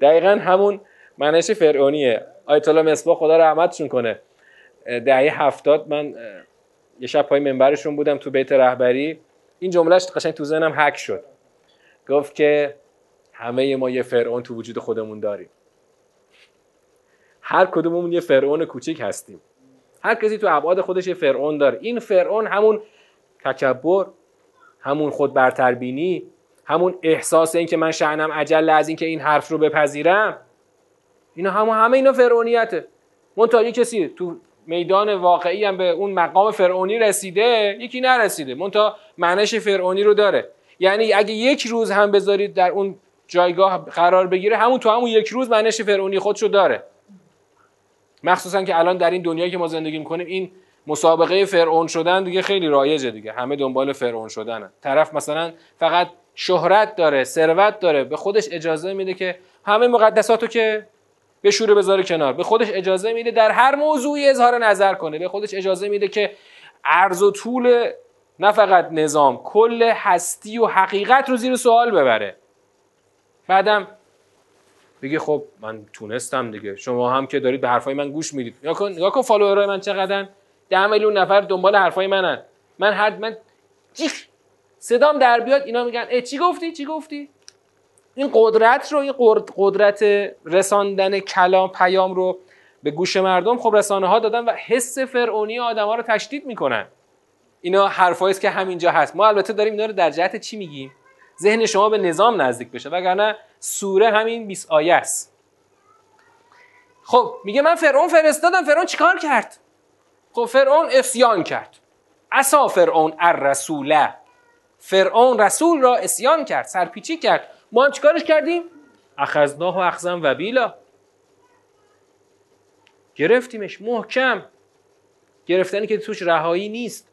دقیقا همون منش فرعونیه. آیت الله مصباح خدا رحمتشون کنه. دهه هفتاد من یه شب پای منبرشون بودم تو بیت رهبری. این جملهش قشنگ تو ذهنم حک شد. گفت که همه ما یه فرعون تو وجود خودمون داریم. هر کدوممون یه فرعون کوچیک هستیم. هر کسی تو ابعاد خودش یه فرعون داره. این فرعون همون تکبر همون خود برتربینی همون احساس این که من شعنم عجل از این که این حرف رو بپذیرم. اینا همون همه اینا فرعونیته. منتها کسی تو میدان واقعی هم به اون مقام فرعونی رسیده یکی نرسیده. منتها معنیش فرعونی رو داره. یعنی اگه یک روز هم بذارید در اون جایگاه قرار بگیره همون تو همون یک روز معنیش فرعونی خودشو داره. مخصوصا که الان در این دنیایی که ما زندگی می‌کنیم این مسابقه فرعون شدن دیگه خیلی رایجه دیگه. همه دنبال فرعون شدنن. طرف مثلا فقط شهرت داره ثروت داره به خودش اجازه میده که همه مقدساتو که به شوره بذاره کنار به خودش اجازه میده در هر موضوعی اظهار نظر کنه به خودش اجازه میده که عرض و طول نه فقط نظام کل هستی و حقیقت رو زیر سوال ببره. بعدم بگه خب من تونستم دیگه. شما هم که دارید به حرفای من گوش می‌دید. یا کن نگاه کن فالوورای من چقدرن. ده میلیون نفر دنبال حرفای منن. من هر من جیخ صدام در بیاد اینا میگن ای چی گفتی؟ چی گفتی؟ این قدرت رو این قدرت رساندن کلام پیام رو به گوش مردم خب رسانه ها دادن و حس فرعونی آدم ها رو تشدید می‌کنن. اینا حرفایی که همینجا هست. ما البته داریم اینا رو در جهت چی میگیم؟ ذهن شما به نظام نزدیک بشه وگرنه سوره همین 20 آیه است. خب میگه من فرعون فرستادم. فرعون چیکار کرد؟ خب فرعون اسیان کرد. عصا فرعون الرسوله فرعون رسول را اسیان کرد سرپیچی کرد. ما هم چیکارش کردیم؟ اخذناه و اخزم و بیلا گرفتیمش محکم. گرفتنی که توش رهایی نیست.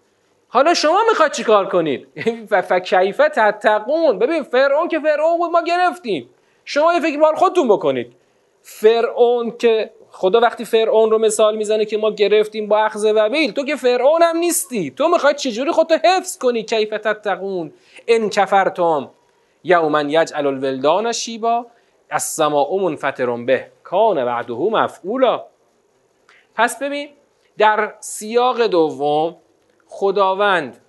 حالا شما می‌خواد چیکار کنید؟ فکیفه تتقون. ببین فرعون که فرعون بود ما گرفتیم. شما یه فکر بار خودتون بکنید. فرعون که خدا وقتی فرعون رو مثال می‌زنه که ما گرفتیم با اخذ وبیل تو که فرعون هم نیستی. تو می‌خوای چجوری خودتو حفظ کنی؟ کیف تتقون. ان کفرتم یوما یجعل الولدان شیبا. السماء منفطر به. کان بعده مفعولا. پس ببین در سیاق دوم خداوند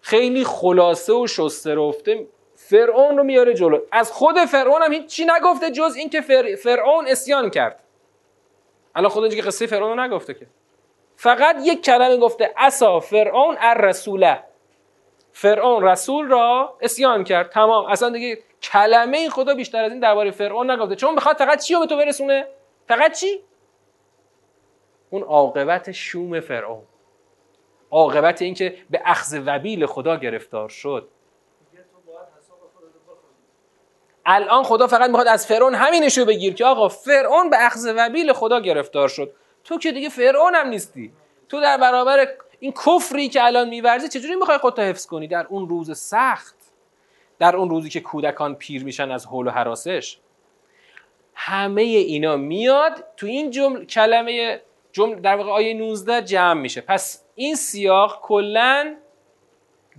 خیلی خلاصه و شسته رفته فرعون رو میاره جلو. از خود فرعون هم هیچی نگفته جز اینکه فرعون اسیان کرد. الان خدا که قصه فرعون رو نگفته که. فقط یک کلمه گفته اسا فرعون الرسوله فرعون رسول را اسیان کرد. تمام. اصلا دیگه کلمه این خدا بیشتر از این درباره فرعون نگفته. چون بخواد فقط چی رو به تو برسونه؟ فقط چی؟ اون عاقبت شوم فرعون. عاقبت اینکه به اخذ وبیل خدا گرفتار شد. الان خدا فقط می‌خواد از فرعون همینش رو بگیر که آقا فرعون به اخذ وبیل خدا گرفتار شد. تو که دیگه فرعون هم نیستی. تو در برابر این کفری که الان میورزی چجوری می‌خوای خودتو حفظ کنی؟ در اون روز سخت. در اون روزی که کودکان پیر میشن از حول و حراسش. همه اینا میاد تو این جمله کلمه جمله در واقع آیه 19 جمع میشه. پس این سیاق کلا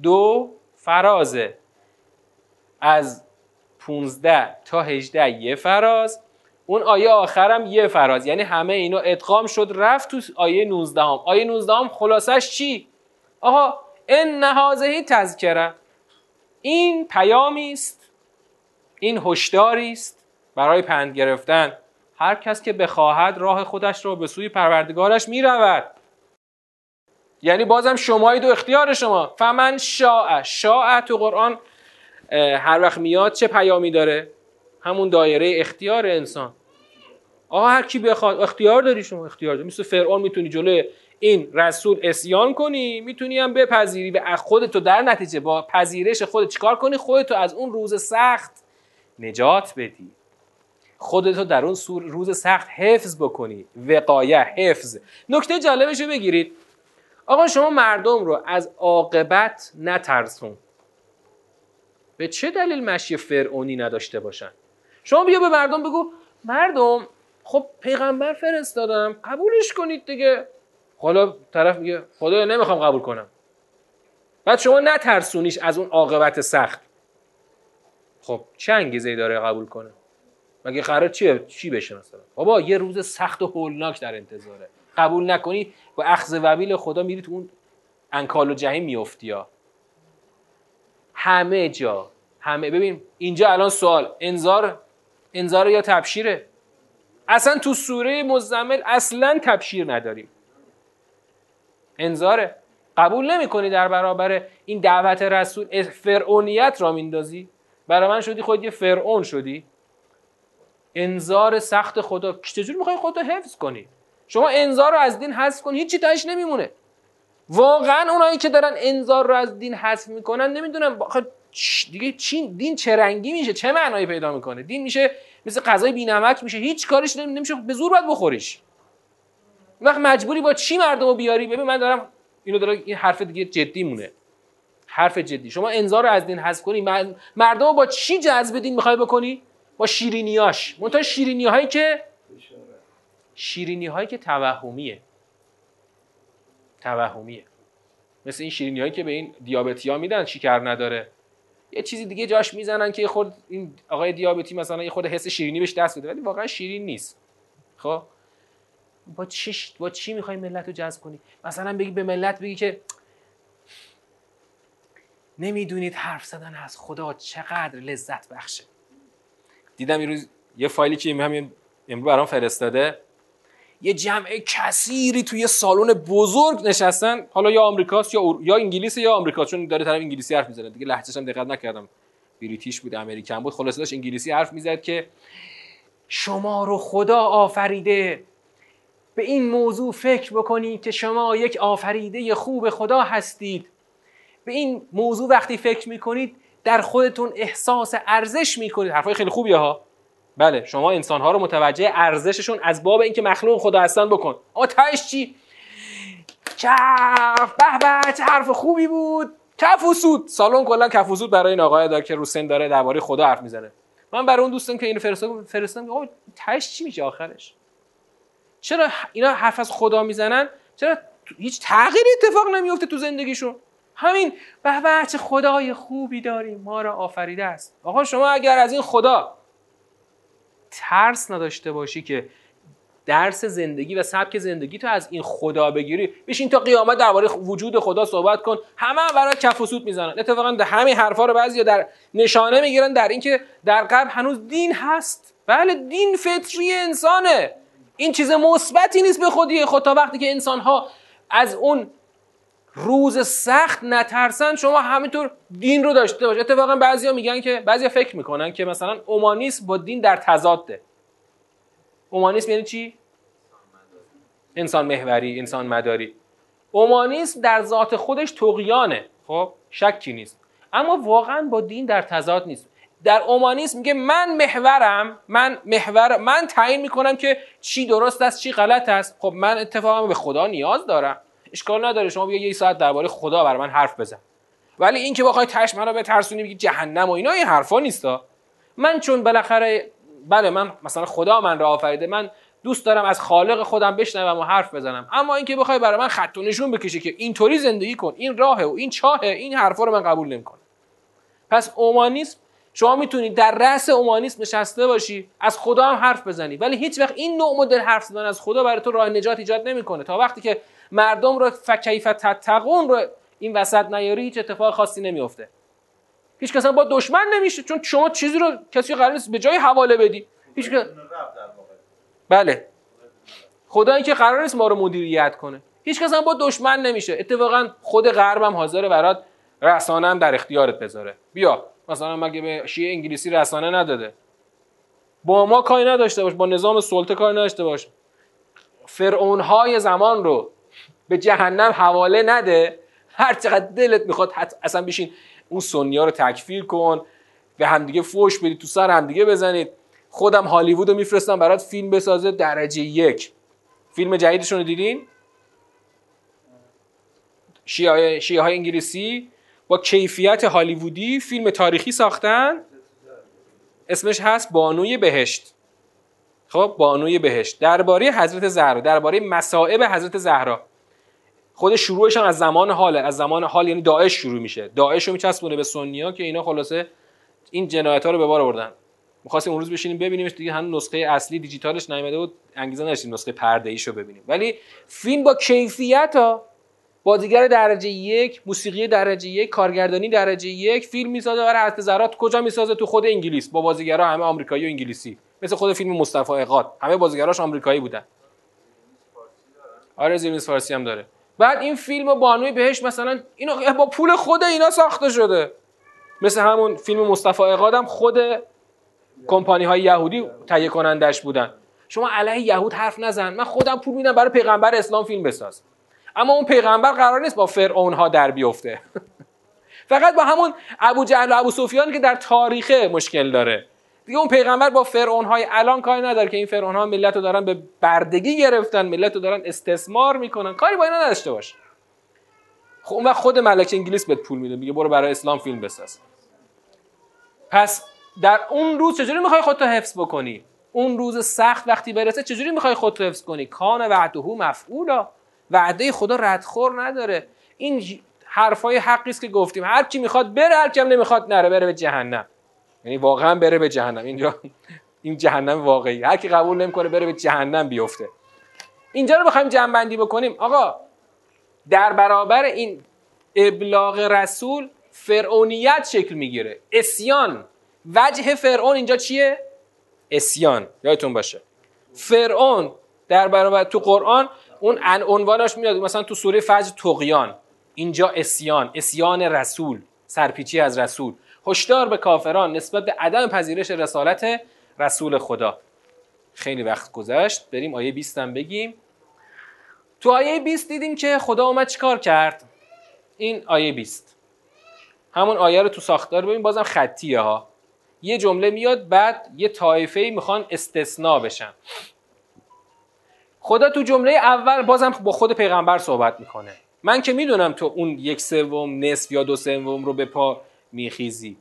دو فرازه. از 15 تا 18 یه فراز. اون آیه آخرم یه فراز. یعنی همه اینا ادغام شد رفت تو آیه 19 هم. آیه 19 هم خلاصش چی؟ آقا ان نهازهی تذکره. این پیامی است. این هشداری است برای پند گرفتن. هر کس که بخواهد راه خودش را به سوی پروردگارش می رود یعنی بازم شمایی دو اختیار شما. فمن شاء. شاء تو قرآن هر وقت میاد چه پیامی داره؟ همون دایره اختیار انسان. آقا هر کی بخواد اختیار داری شما اختیار داری. مثل فرعون می‌تونی جلوی این رسول اسیان کنی می‌تونی هم بپذیری و خودتو در نتیجه با پذیرش خودت چیکار کنی؟ خودتو از اون روز سخت نجات بدی. خودتو در اون روز سخت حفظ بکنی. وقایه حفظ. نکته جالبش رو بگیرید. آقا شما مردم رو از عاقبت نترسون. به چه دلیل مشی فرعونی نداشته باشن؟ شما بیا به مردم بگو مردم خب پیغمبر فرستادم قبولش کنید دیگه. حالا طرف میگه خدا نمی‌خوام قبول کنم. بعد شما نترسونیش از اون عاقبت سخت. خب چه انگیزه داره قبول کنه؟ مگه قرار چیه؟ چی بشه مثلا؟ بابا یه روز سخت و هولناک در انتظاره. قبول نکنی با اخذ وبیل خدا میری تو اون انکال و جهیم میافتی یا همه جا همه. ببین اینجا الان سوال انذار انذار یا تبشیره؟ اصلا تو سوره مزمل اصلا تبشیر نداریم. انذاره. قبول نمی در برابر این دعوت رسول فرعونیت را میندازی؟ برای من شدی خود یه فرعون شدی؟ انذار سخت خدا. چجوری می‌خوای خودتو حفظ کنی؟ شما انذار رو از دین حذف کنی هیچی تاش نمیمونه. واقعا اونایی که دارن انذار رو از دین حذف می‌کنن نمی‌دونم دیگه چین دین چه رنگی میشه؟ چه معنایی پیدا می‌کنه؟ دین میشه مثل غذای بینمک میشه هیچ کارش نمیشه به زور باید بخوریش. وقت مجبوری با چی مردم رو بیاری؟ ببین من دارم اینو دارم این حرف دیگه جدی مونه. حرف جدی. شما انذار رو از دین حذف کنی مردم رو با چی جذب دین می‌خوای بکنی؟ با شیرینیاش منتها شیرینی هایی که شیرینی هایی که توهمیه. توهمیه. مثل این شیرینی هایی که به این دیابتی ها میدن شکر نداره. یه چیزی دیگه جاش می‌زنن که خود این آقای دیابتی مثلا یه خود حس شیرینی بهش دست بده ولی واقعا شیرین نیست. خب؟ با چی با چی می‌خوای ملت رو جذب کنی؟ مثلا بگی به ملت بگی که نمی‌دونید حرف زدن از خدا چقدر لذت بخشه. دیدم این روز یه فایلی که همین امروز برام فرستاده. یه جمع کثیری توی سالن بزرگ نشستن. حالا یا آمریکاست یا یا انگلیس یا آمریکا چون داره طرف انگلیسی حرف می‌زنه. دیگه لهجهش هم دقت نکردم. بریتیش بود امریکن بود. خلاص داشت انگلیسی حرف می‌زد که شما رو خدا آفریده. به این موضوع فکر بکنید که شما یک آفریده خوب خدا هستید. به این موضوع وقتی فکر می‌کنید در خودتون احساس ارزش می‌کنید. حرفای خیلی خوبیه ها. بله شما انسان ها رو متوجه ارزششون از باب اینکه مخلوق خدا هستن بکن. تهش چی؟ کف به چه حرف خوبی بود. کف و سود سالن کلا کف و سود برای این آقای داره که رو سن داره درباره خدا حرف می‌زنه. من برای اون دوستم که اینو فرستادم فرستادم آقا تهش چی میشه آخرش؟ چرا اینا حرف از خدا می‌زنن؟ چرا هیچ تغییری اتفاق نمیفته تو زندگیشون؟ همین به به چه خدای خوبی داریم ما را آفریده است. آقا شما اگر از این خدا ترس نداشته باشی که درس زندگی و سبک زندگی تو از این خدا بگیری. بشین تا قیامت درباره وجود خدا صحبت کن. همه هم برای کف و سود می‌زنن. اتفاقا در همین حرفا رو بعضی در نشانه می‌گیرن در اینکه در قبل هنوز دین هست. بله دین فطری انسانه. این چیز مثبتی نیست به خودی خود تا وقتی که انسان ها از اون روز سخت نترسن شما همینطور دین رو داشته باش. اتفاقا بعضیا میگن که بعضیا فکر می‌کنن که مثلا اومانیسم با دین در تضاده. اومانیسم یعنی چی؟ انسان محوری انسان مداری اومانیسم در ذات خودش تقیانه. خب شکی نیست. اما واقعا با دین در تضاد نیست. در اومانیسم میگه من محورم من محور من تعیین می‌کنم که چی درست است چی غلط است. خب من اتفاقا به خدا نیاز دارم. اشکال نداره. شما بیا یه ساعت درباره خدا بر من حرف بزن. ولی این که بخوای تش منو به ترسونی بگی جهنم و اینا این حرفا نیستا من چون بالاخره بله من مثلا خدا من را آفریده من دوست دارم از خالق خودم بشنوم و حرف بزنم. اما اینکه بخوای برای من خط و نشون بکشی که اینطوری زندگی کن این راهه و این چاهه این حرفا رو من قبول نمی‌کنم. پس اومانیسم شما می‌تونید در رأس اومانیسم نشسته باشی از خدا هم حرف بزنی. ولی هیچ وقت این نوع مدل حرف زدن از خدا برای تو راه نجات ایجاد نمی‌کنه. تا وقتی که مردم رو فکیف تتقون رو این وسط نیاری هیچ اتفاق خاصی نمیفته هیچ کس با دشمن نمیشه چون شما چیزی رو کسی قرار نیست به جای حواله بدی. هیچ بله. خدا که قرار نیست ما رو مدیریت کنه. هیچ کس هم با دشمن نمیشه. اتفاقا خود غرب هم حاضر برات رسانه هم در اختیارت بذاره. بیا. مثلا مگه به شیعه انگلیسی رسانه نداده. با ما کاری نداشته باش. با نظام سلطه کاری نداشته باش. فرعون های زمان رو به جهنم حواله نده. هر چقدر دلت می‌خواد اصلا بشین اون سنیا رو تکفیر کن به همدیگه فوش بدید تو سر همدیگه بزنید. خودم هالیوود رو میفرستم برات فیلم بسازه درجه یک. فیلم جدیدشون رو دیدین؟ شیعه, شیعه های انگلیسی با کیفیت هالیوودی فیلم تاریخی ساختن. اسمش هست بانوی بهشت. خب بانوی بهشت. درباره حضرت زهرا درباره مصائب حضرت زهرا. خود شروعش هم از زمان حاله از زمان حال یعنی داعش شروع میشه. داعش رو میچسبونه به سنیا که اینا خلاصه این جنایت ها رو به بار آوردن. می‌خواستیم اون روز بشینیم ببینیمش دیگه هنوز نسخه اصلی دیجیتالش نیومده بود انگیزه نداشتیم نسخه پرده ایشو ببینیم. ولی فیلم با کیفیت ها بازیگر درجه یک موسیقی درجه یک کارگردانی درجه یک فیلم می‌سازه. برای حضرت زهرا کجا می‌سازه؟ تو خود انگلیس با بازیگرا همه آمریکایی و انگلیسی. مثل خود فیلم مصطفی اقاد. همه بازیگراش آمریکایی بودن. آره زیرنیس فارسی هم داره. بعد این فیلم بانوی بهش مثلا اینو با پول خود اینا ساخته شده. مثل همون فیلم مصطفی اقاد خود کمپانی های یهودی تهیه کنندش بودن. شما علیه یهود حرف نزن. من خودم پول میدم برای پیغمبر اسلام فیلم بساز. اما اون پیغمبر قرار نیست با فرعون ها در بیفته. فقط با همون ابو جهل و ابو سفیان که در تاریخ مشکل داره. دیگه اون پیغمبر با فرعون های الان کاری نداره که این فرعون ها ملت رو دارن به بردگی گرفتن ملت رو دارن استثمار می‌کنن. کاری با اینا نداشته باش. خب اون خود ملک انگلیس بهت پول میده میگه برو برای اسلام فیلم بساز. پس در اون روز چجوری می‌خوای خودتو حفظ بکنی؟ اون روز سخت وقتی برسه چجوری می‌خوای خودتو حفظ کنی؟ کان وعده مفعولا. وعده خدا ردخور نداره. این حرفای حقی است که گفتیم. هر کی می‌خواد بره هر کی نمی‌خواد نره بره به جهنم. یعنی واقعا بره به جهنم. اینجا این جهنم واقعی. هر کی قبول نمی‌کنه بره به جهنم بیفته. اینجا رو بخوایم جمع بندی بکنیم. آقا در برابر این ابلاغ رسول فرعونیت شکل می‌گیره. اسیان. وجه فرعون اینجا چیه؟ اسیان. یادتون باشه. فرعون در برابر تو قرآن اون عنوانش میاد. مثلا تو سوره فجر تقیان اینجا اسیان. اسیان رسول. سرپیچی از رسول. هشدار به کافران نسبت به عدم پذیرش رسالت رسول خدا. خیلی وقت گذشت بریم آیه 20 هم بگیم. تو آیه 20 دیدیم که خدا اومد چیکار کرد؟ این آیه 20 همون آیه رو تو ساختار ببین بازم خطیه ها. یه جمله میاد بعد یه طایفه می‌خوان استثناء بشن. خدا تو جمله اول بازم با خود پیغمبر صحبت می‌کنه. من که می‌دونم تو اون یک سوم نصف یا دو سوم رو به پا میخیزی.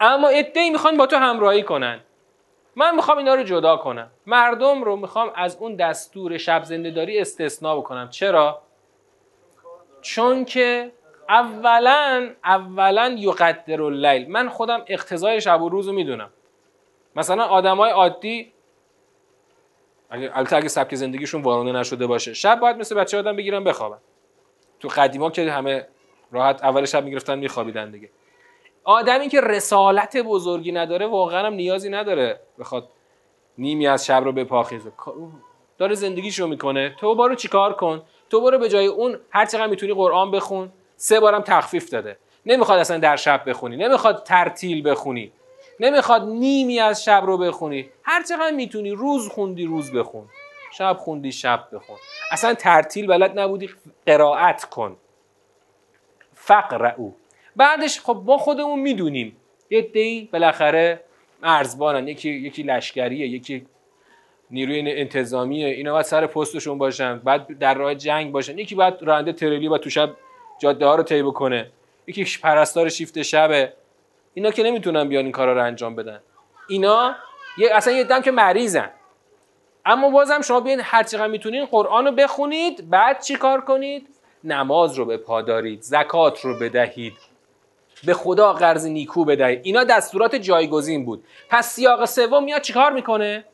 اما ای می‌خوان با تو همراهی کنن. من می‌خوام اینا رو جدا کنم. مردم رو می‌خوام از اون دستور شب زندهداری استثناء بکنم. چرا؟ چون که اولا اولا یقدر اللیل. من خودم اقتضای شب و روز رو می‌دونم. مثلا آدمای عادی البته اگه سبک زندگیشون وارونه نشده باشه شب باید مثل بچه آدم بگیرن بخوابن. تو قدیما که همه راحت اول شب می‌گرفتن میخوابیدن دیگه. آدمی که رسالت بزرگی نداره واقعا هم نیازی نداره بخواد نیمی از شب رو بپاخیزه داره زندگیشو می‌کنه. تو برو چیکار کن؟ تو برو به جای اون هر چقدر می‌تونی قرآن بخون. سه بارم تخفیف داده. نمی‌خواد اصلا در شب بخونی. نمی‌خواد ترتیل بخونی. نمی‌خواد نیمی از شب رو بخونی. هر چقدر می‌تونی روز خوندی روز بخون. شب خوندی شب بخون. اصلا ترتیل بلد نبودی قرائت کن. فقر او بعدش خب ما خودمون می‌دونیم. یه دی بالاخره مرزبانن یکی یکی لشکریه یکی نیروی انتظامیه. اینا باید سر پستشون باشن. بعد در راه جنگ باشن. یکی باید راننده تریلی و تو شب جاده ها رو طی بکنه. یکی پرستار شیفت شبه. اینا که نمی‌تونن بیان این کارا رو انجام بدن. اینا یه اصلا یه دم که مریضن. اما بازم شما بیاین هر چقدر می‌تونین قرآن رو بخونید بعد چی کار کنید؟ نماز رو به پا دارید زکات رو بدهید. به خدا قرض نیکو بدهید اینا دستورات جایگزین بود. پس سیاق سوم میاد چیکار می‌کنه؟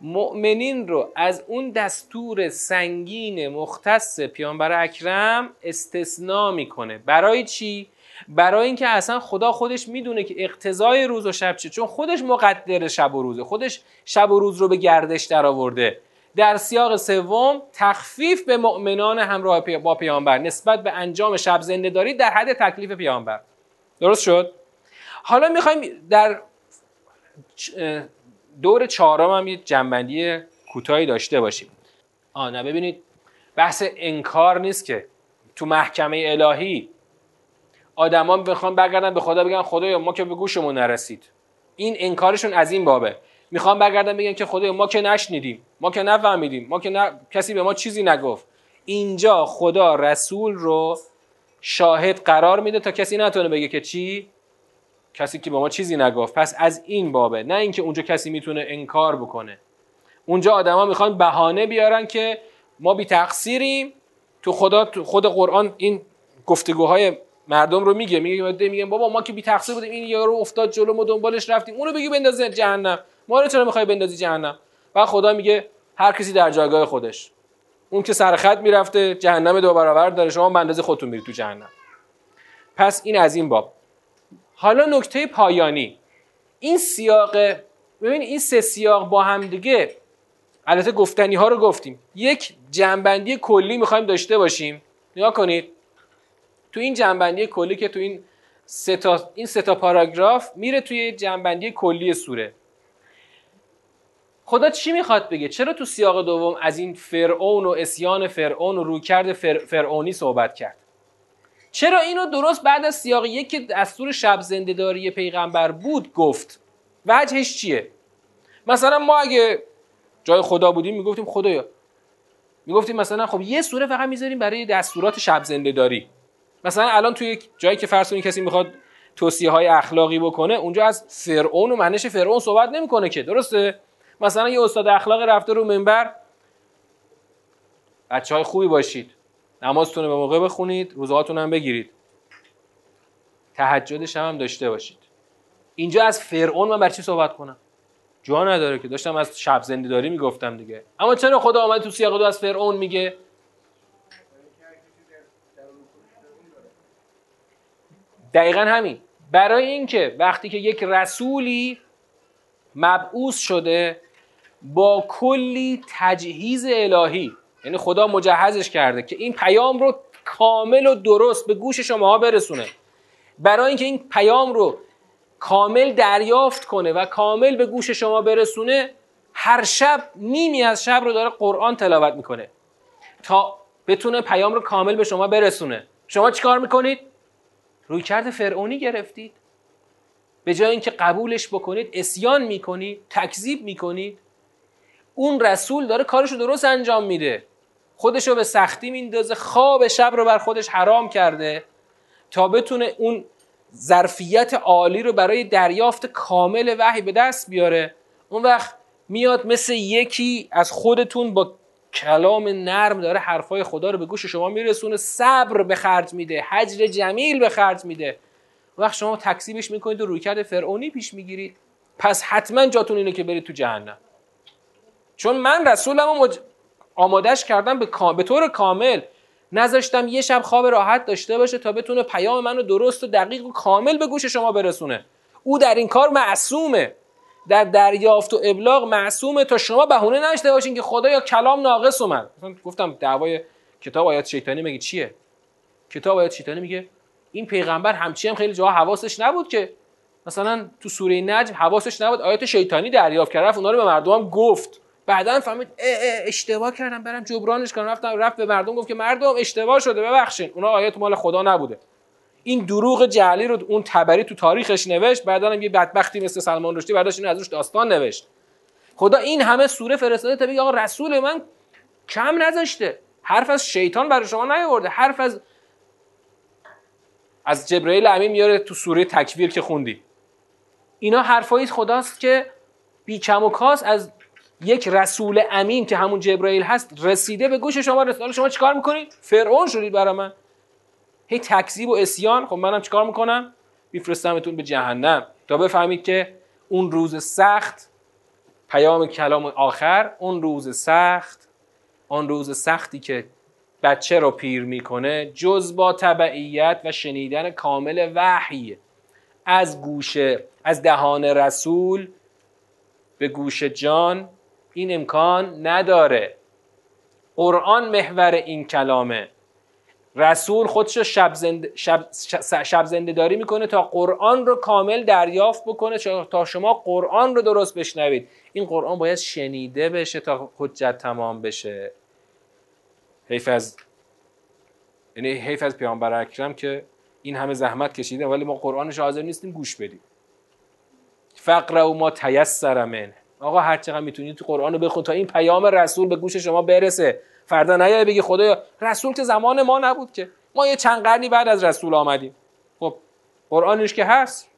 مؤمنین رو از اون دستور سنگین مختص پیامبر اکرم استثنا می‌کنه. برای چی؟ برای اینکه اصلا خدا خودش می‌دونه که اقتضای روز و شب چه چون خودش مقدر شب و روزه. خودش شب و روز رو به گردش درآورده. در سیاق سوم تخفیف به مؤمنان همراه با پیامبر. نسبت به انجام شب زنده داری در حد تکلیف پیامبر. درست شد؟ حالا می‌خوایم در دور چهارم هم یه جنبندی کوتاهی داشته باشیم. آ نه ببینید بحث انکار نیست که تو محکمه الهی آدما بخوان برگردن به خدا بگن خدایا ما که به گوشمون نرسید. این انکارشون از این بابه. می‌خوان برگردن بگن که خدایا ما که نشنیدیم ما که نفهمیدیم ما که نه... کسی به ما چیزی نگفت. اینجا خدا رسول رو شاهد قرار میده تا کسی نتونه بگه که چی؟ کسی که به ما چیزی نگفت. پس از این بابه نه اینکه اونجا کسی می‌تونه انکار بکنه. اونجا آدما می‌خوان بهانه بیارن که ما بی تقصیریم. تو خدا تو خود قرآن این گفتگوهای مردم رو میگه. میگه میگه بابا ما که بی تقصیر بودیم این یارو افتاد جلو ما دنبالش رفتیم. اونو بگی بندازه جهنم. ما رو چرا می‌خوای بندازی جهنم؟ و خدا میگه هر کسی در جایگاه خودش. اون که سر خط می‌رفته جهنم دو برابر داره. شما به اندازه خودتون میری تو جهنم. پس این از این باب. حالا نکته پایانی. این سیاق ببین این سه سیاق با هم دیگه البته گفتنی ها رو گفتیم. یک جنبندی کلی می‌خوایم داشته باشیم. نگاه کنید. تو این جنبندی کلی که تو این سه تا این سه تا پاراگراف میره توی جنبندی کلی سوره. خدا چی می‌خواد بگه؟ چرا تو سیاق دوم از این فرعون و اسیان فرعون و رویکرد فر... فرعونی صحبت کرد؟ چرا اینو درست بعد از سیاق یک که دستور شب زندهداری پیغمبر بود گفت؟ وجهش چیه؟ مثلا ما اگه جای خدا بودیم می‌گفتیم خدایا می‌گفتیم مثلا خب یه سوره فقط می‌ذاریم برای دستورات شب زندهداری. مثلا الان توی جایی که فرض کسی می‌خواد توصیه های اخلاقی بکنه اونجا از فرعون و منش فرعون صحبت نمی‌کنه که درسته؟ مثلا یه استاد اخلاق رفته رو منبر بچه های خوبی باشید. نمازتون رو به موقع بخونید روزهاتون هم بگیرید. تهجد شب هم داشته باشید. اینجا از فرعون من بر چی صحبت کنم؟ جا نداره که. داشتم از شب زنده داری می‌گفتم دیگه. اما چرا خدا آمد تو سیاق دو از فرعون میگه؟ دقیقا همین. برای اینکه وقتی که یک رسولی مبعوث شده با کلی تجهیز الهی یعنی خدا مجهزش کرده که این پیام رو کامل و درست به گوش شما برسونه. برای اینکه این پیام رو کامل دریافت کنه و کامل به گوش شما برسونه هر شب نیمی از شب رو داره قرآن تلاوت می‌کنه تا بتونه پیام رو کامل به شما برسونه. شما چیکار می‌کنید؟ رویکرد فرعونی گرفتید. به جای اینکه قبولش بکنید اسیان می‌کنید تکذیب می‌کنید. اون رسول داره کارش رو درست انجام میده. خودش رو به سختی میندازه خواب شب رو بر خودش حرام کرده تا بتونه اون ظرفیت عالی رو برای دریافت کامل وحی به دست بیاره. اون وقت میاد مثل یکی از خودتون با کلام نرم داره حرفای خدا رو به گوش شما میرسونه صبر به خرج میده حجر جمیل به خرج میده. وقت شما تکسیبش می‌کنید و رویکرد فرعونی پیش می‌گیرید. پس حتما جاتون اینه که برید تو جهنم. چون من رسولم مج... آمادش کردم به, به طور کامل. نذاشتم یه شب خواب راحت داشته باشه تا بتونه پیام منو درست و دقیق و کامل به گوش شما برسونه. او در این کار معصومه. در دریافت و ابلاغ معصومه تا شما بهونه نشته باشین که خدا یا کلام ناقص اومد. گفتم دعوای کتاب آیات شیطانی میگه چیه؟ کتاب آیات شیطانی میگه این پیغمبر همچی هم خیلی جاها حواسش نبود که مثلا تو سوره نجم حواسش نبود. آیات شیطانی دریافت کرد اونا رو به مردم گفت. بعدا فهمید اشتباه کردم برم جبرانش کنم. رفتم رفت به مردم گفت که مردم اشتباه شده ببخشید اونا آیات مال خدا نبوده. این دروغ جعلی رو اون تبری تو تاریخش نوشت بعدا هم یه بدبختی مثل سلمان رشدی برداشت اینو از روش داستان نوشت. خدا این همه سوره فرستاده تا بگه آقا رسول من کم نذاشته. حرف از شیطان برای شما نیاورده. حرف از از جبرئیل امین میاره تو سوره تکویر که خوندی. اینا حرفایی خداست که بی کم و کاس از یک رسول امین که همون جبرئیل هست رسیده به گوش شما رسول شما چیکار می‌کنید؟ فرعون شدید برای من. هی تکذیب و اسیان. خب منم چیکار می‌کنم؟ میفرستمتون به جهنم. تا بفهمید که اون روز سخت پیام کلام آخر اون روز سخت اون روز سختی که بچه رو پیر می‌کنه جز با تبعیت و شنیدن کامل وحی از گوشه از دهان رسول به گوش جان این امکان نداره. قرآن محور این کلامه. رسول خودش رو شب, زند... شب... شب زنده داری می‌کنه تا قرآن رو کامل دریافت بکنه تا شما قرآن رو درست بشنوید. این قرآن باید شنیده بشه تا حجت تمام بشه. حیف از یعنی حیف از پیامبر اکرم که این همه زحمت کشیده ولی ما قرآنش حاضر نیستیم گوش بدیم. فقر و ما تیسر من آقا هر چقدر می‌تونید تو قرآن رو بخون تا این پیام رسول به گوش شما برسه. فردا نیای بگی خدایا رسول که زمان ما نبود که. ما یه چند قرنی بعد از رسول آمدیم. خب قرآنش که هست.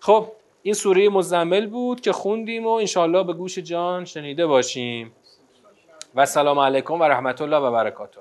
خب این سوره مزمل بود که خوندیم و انشالله به گوش جان شنیده باشیم. و سلام علیکم و رحمت الله و برکاته.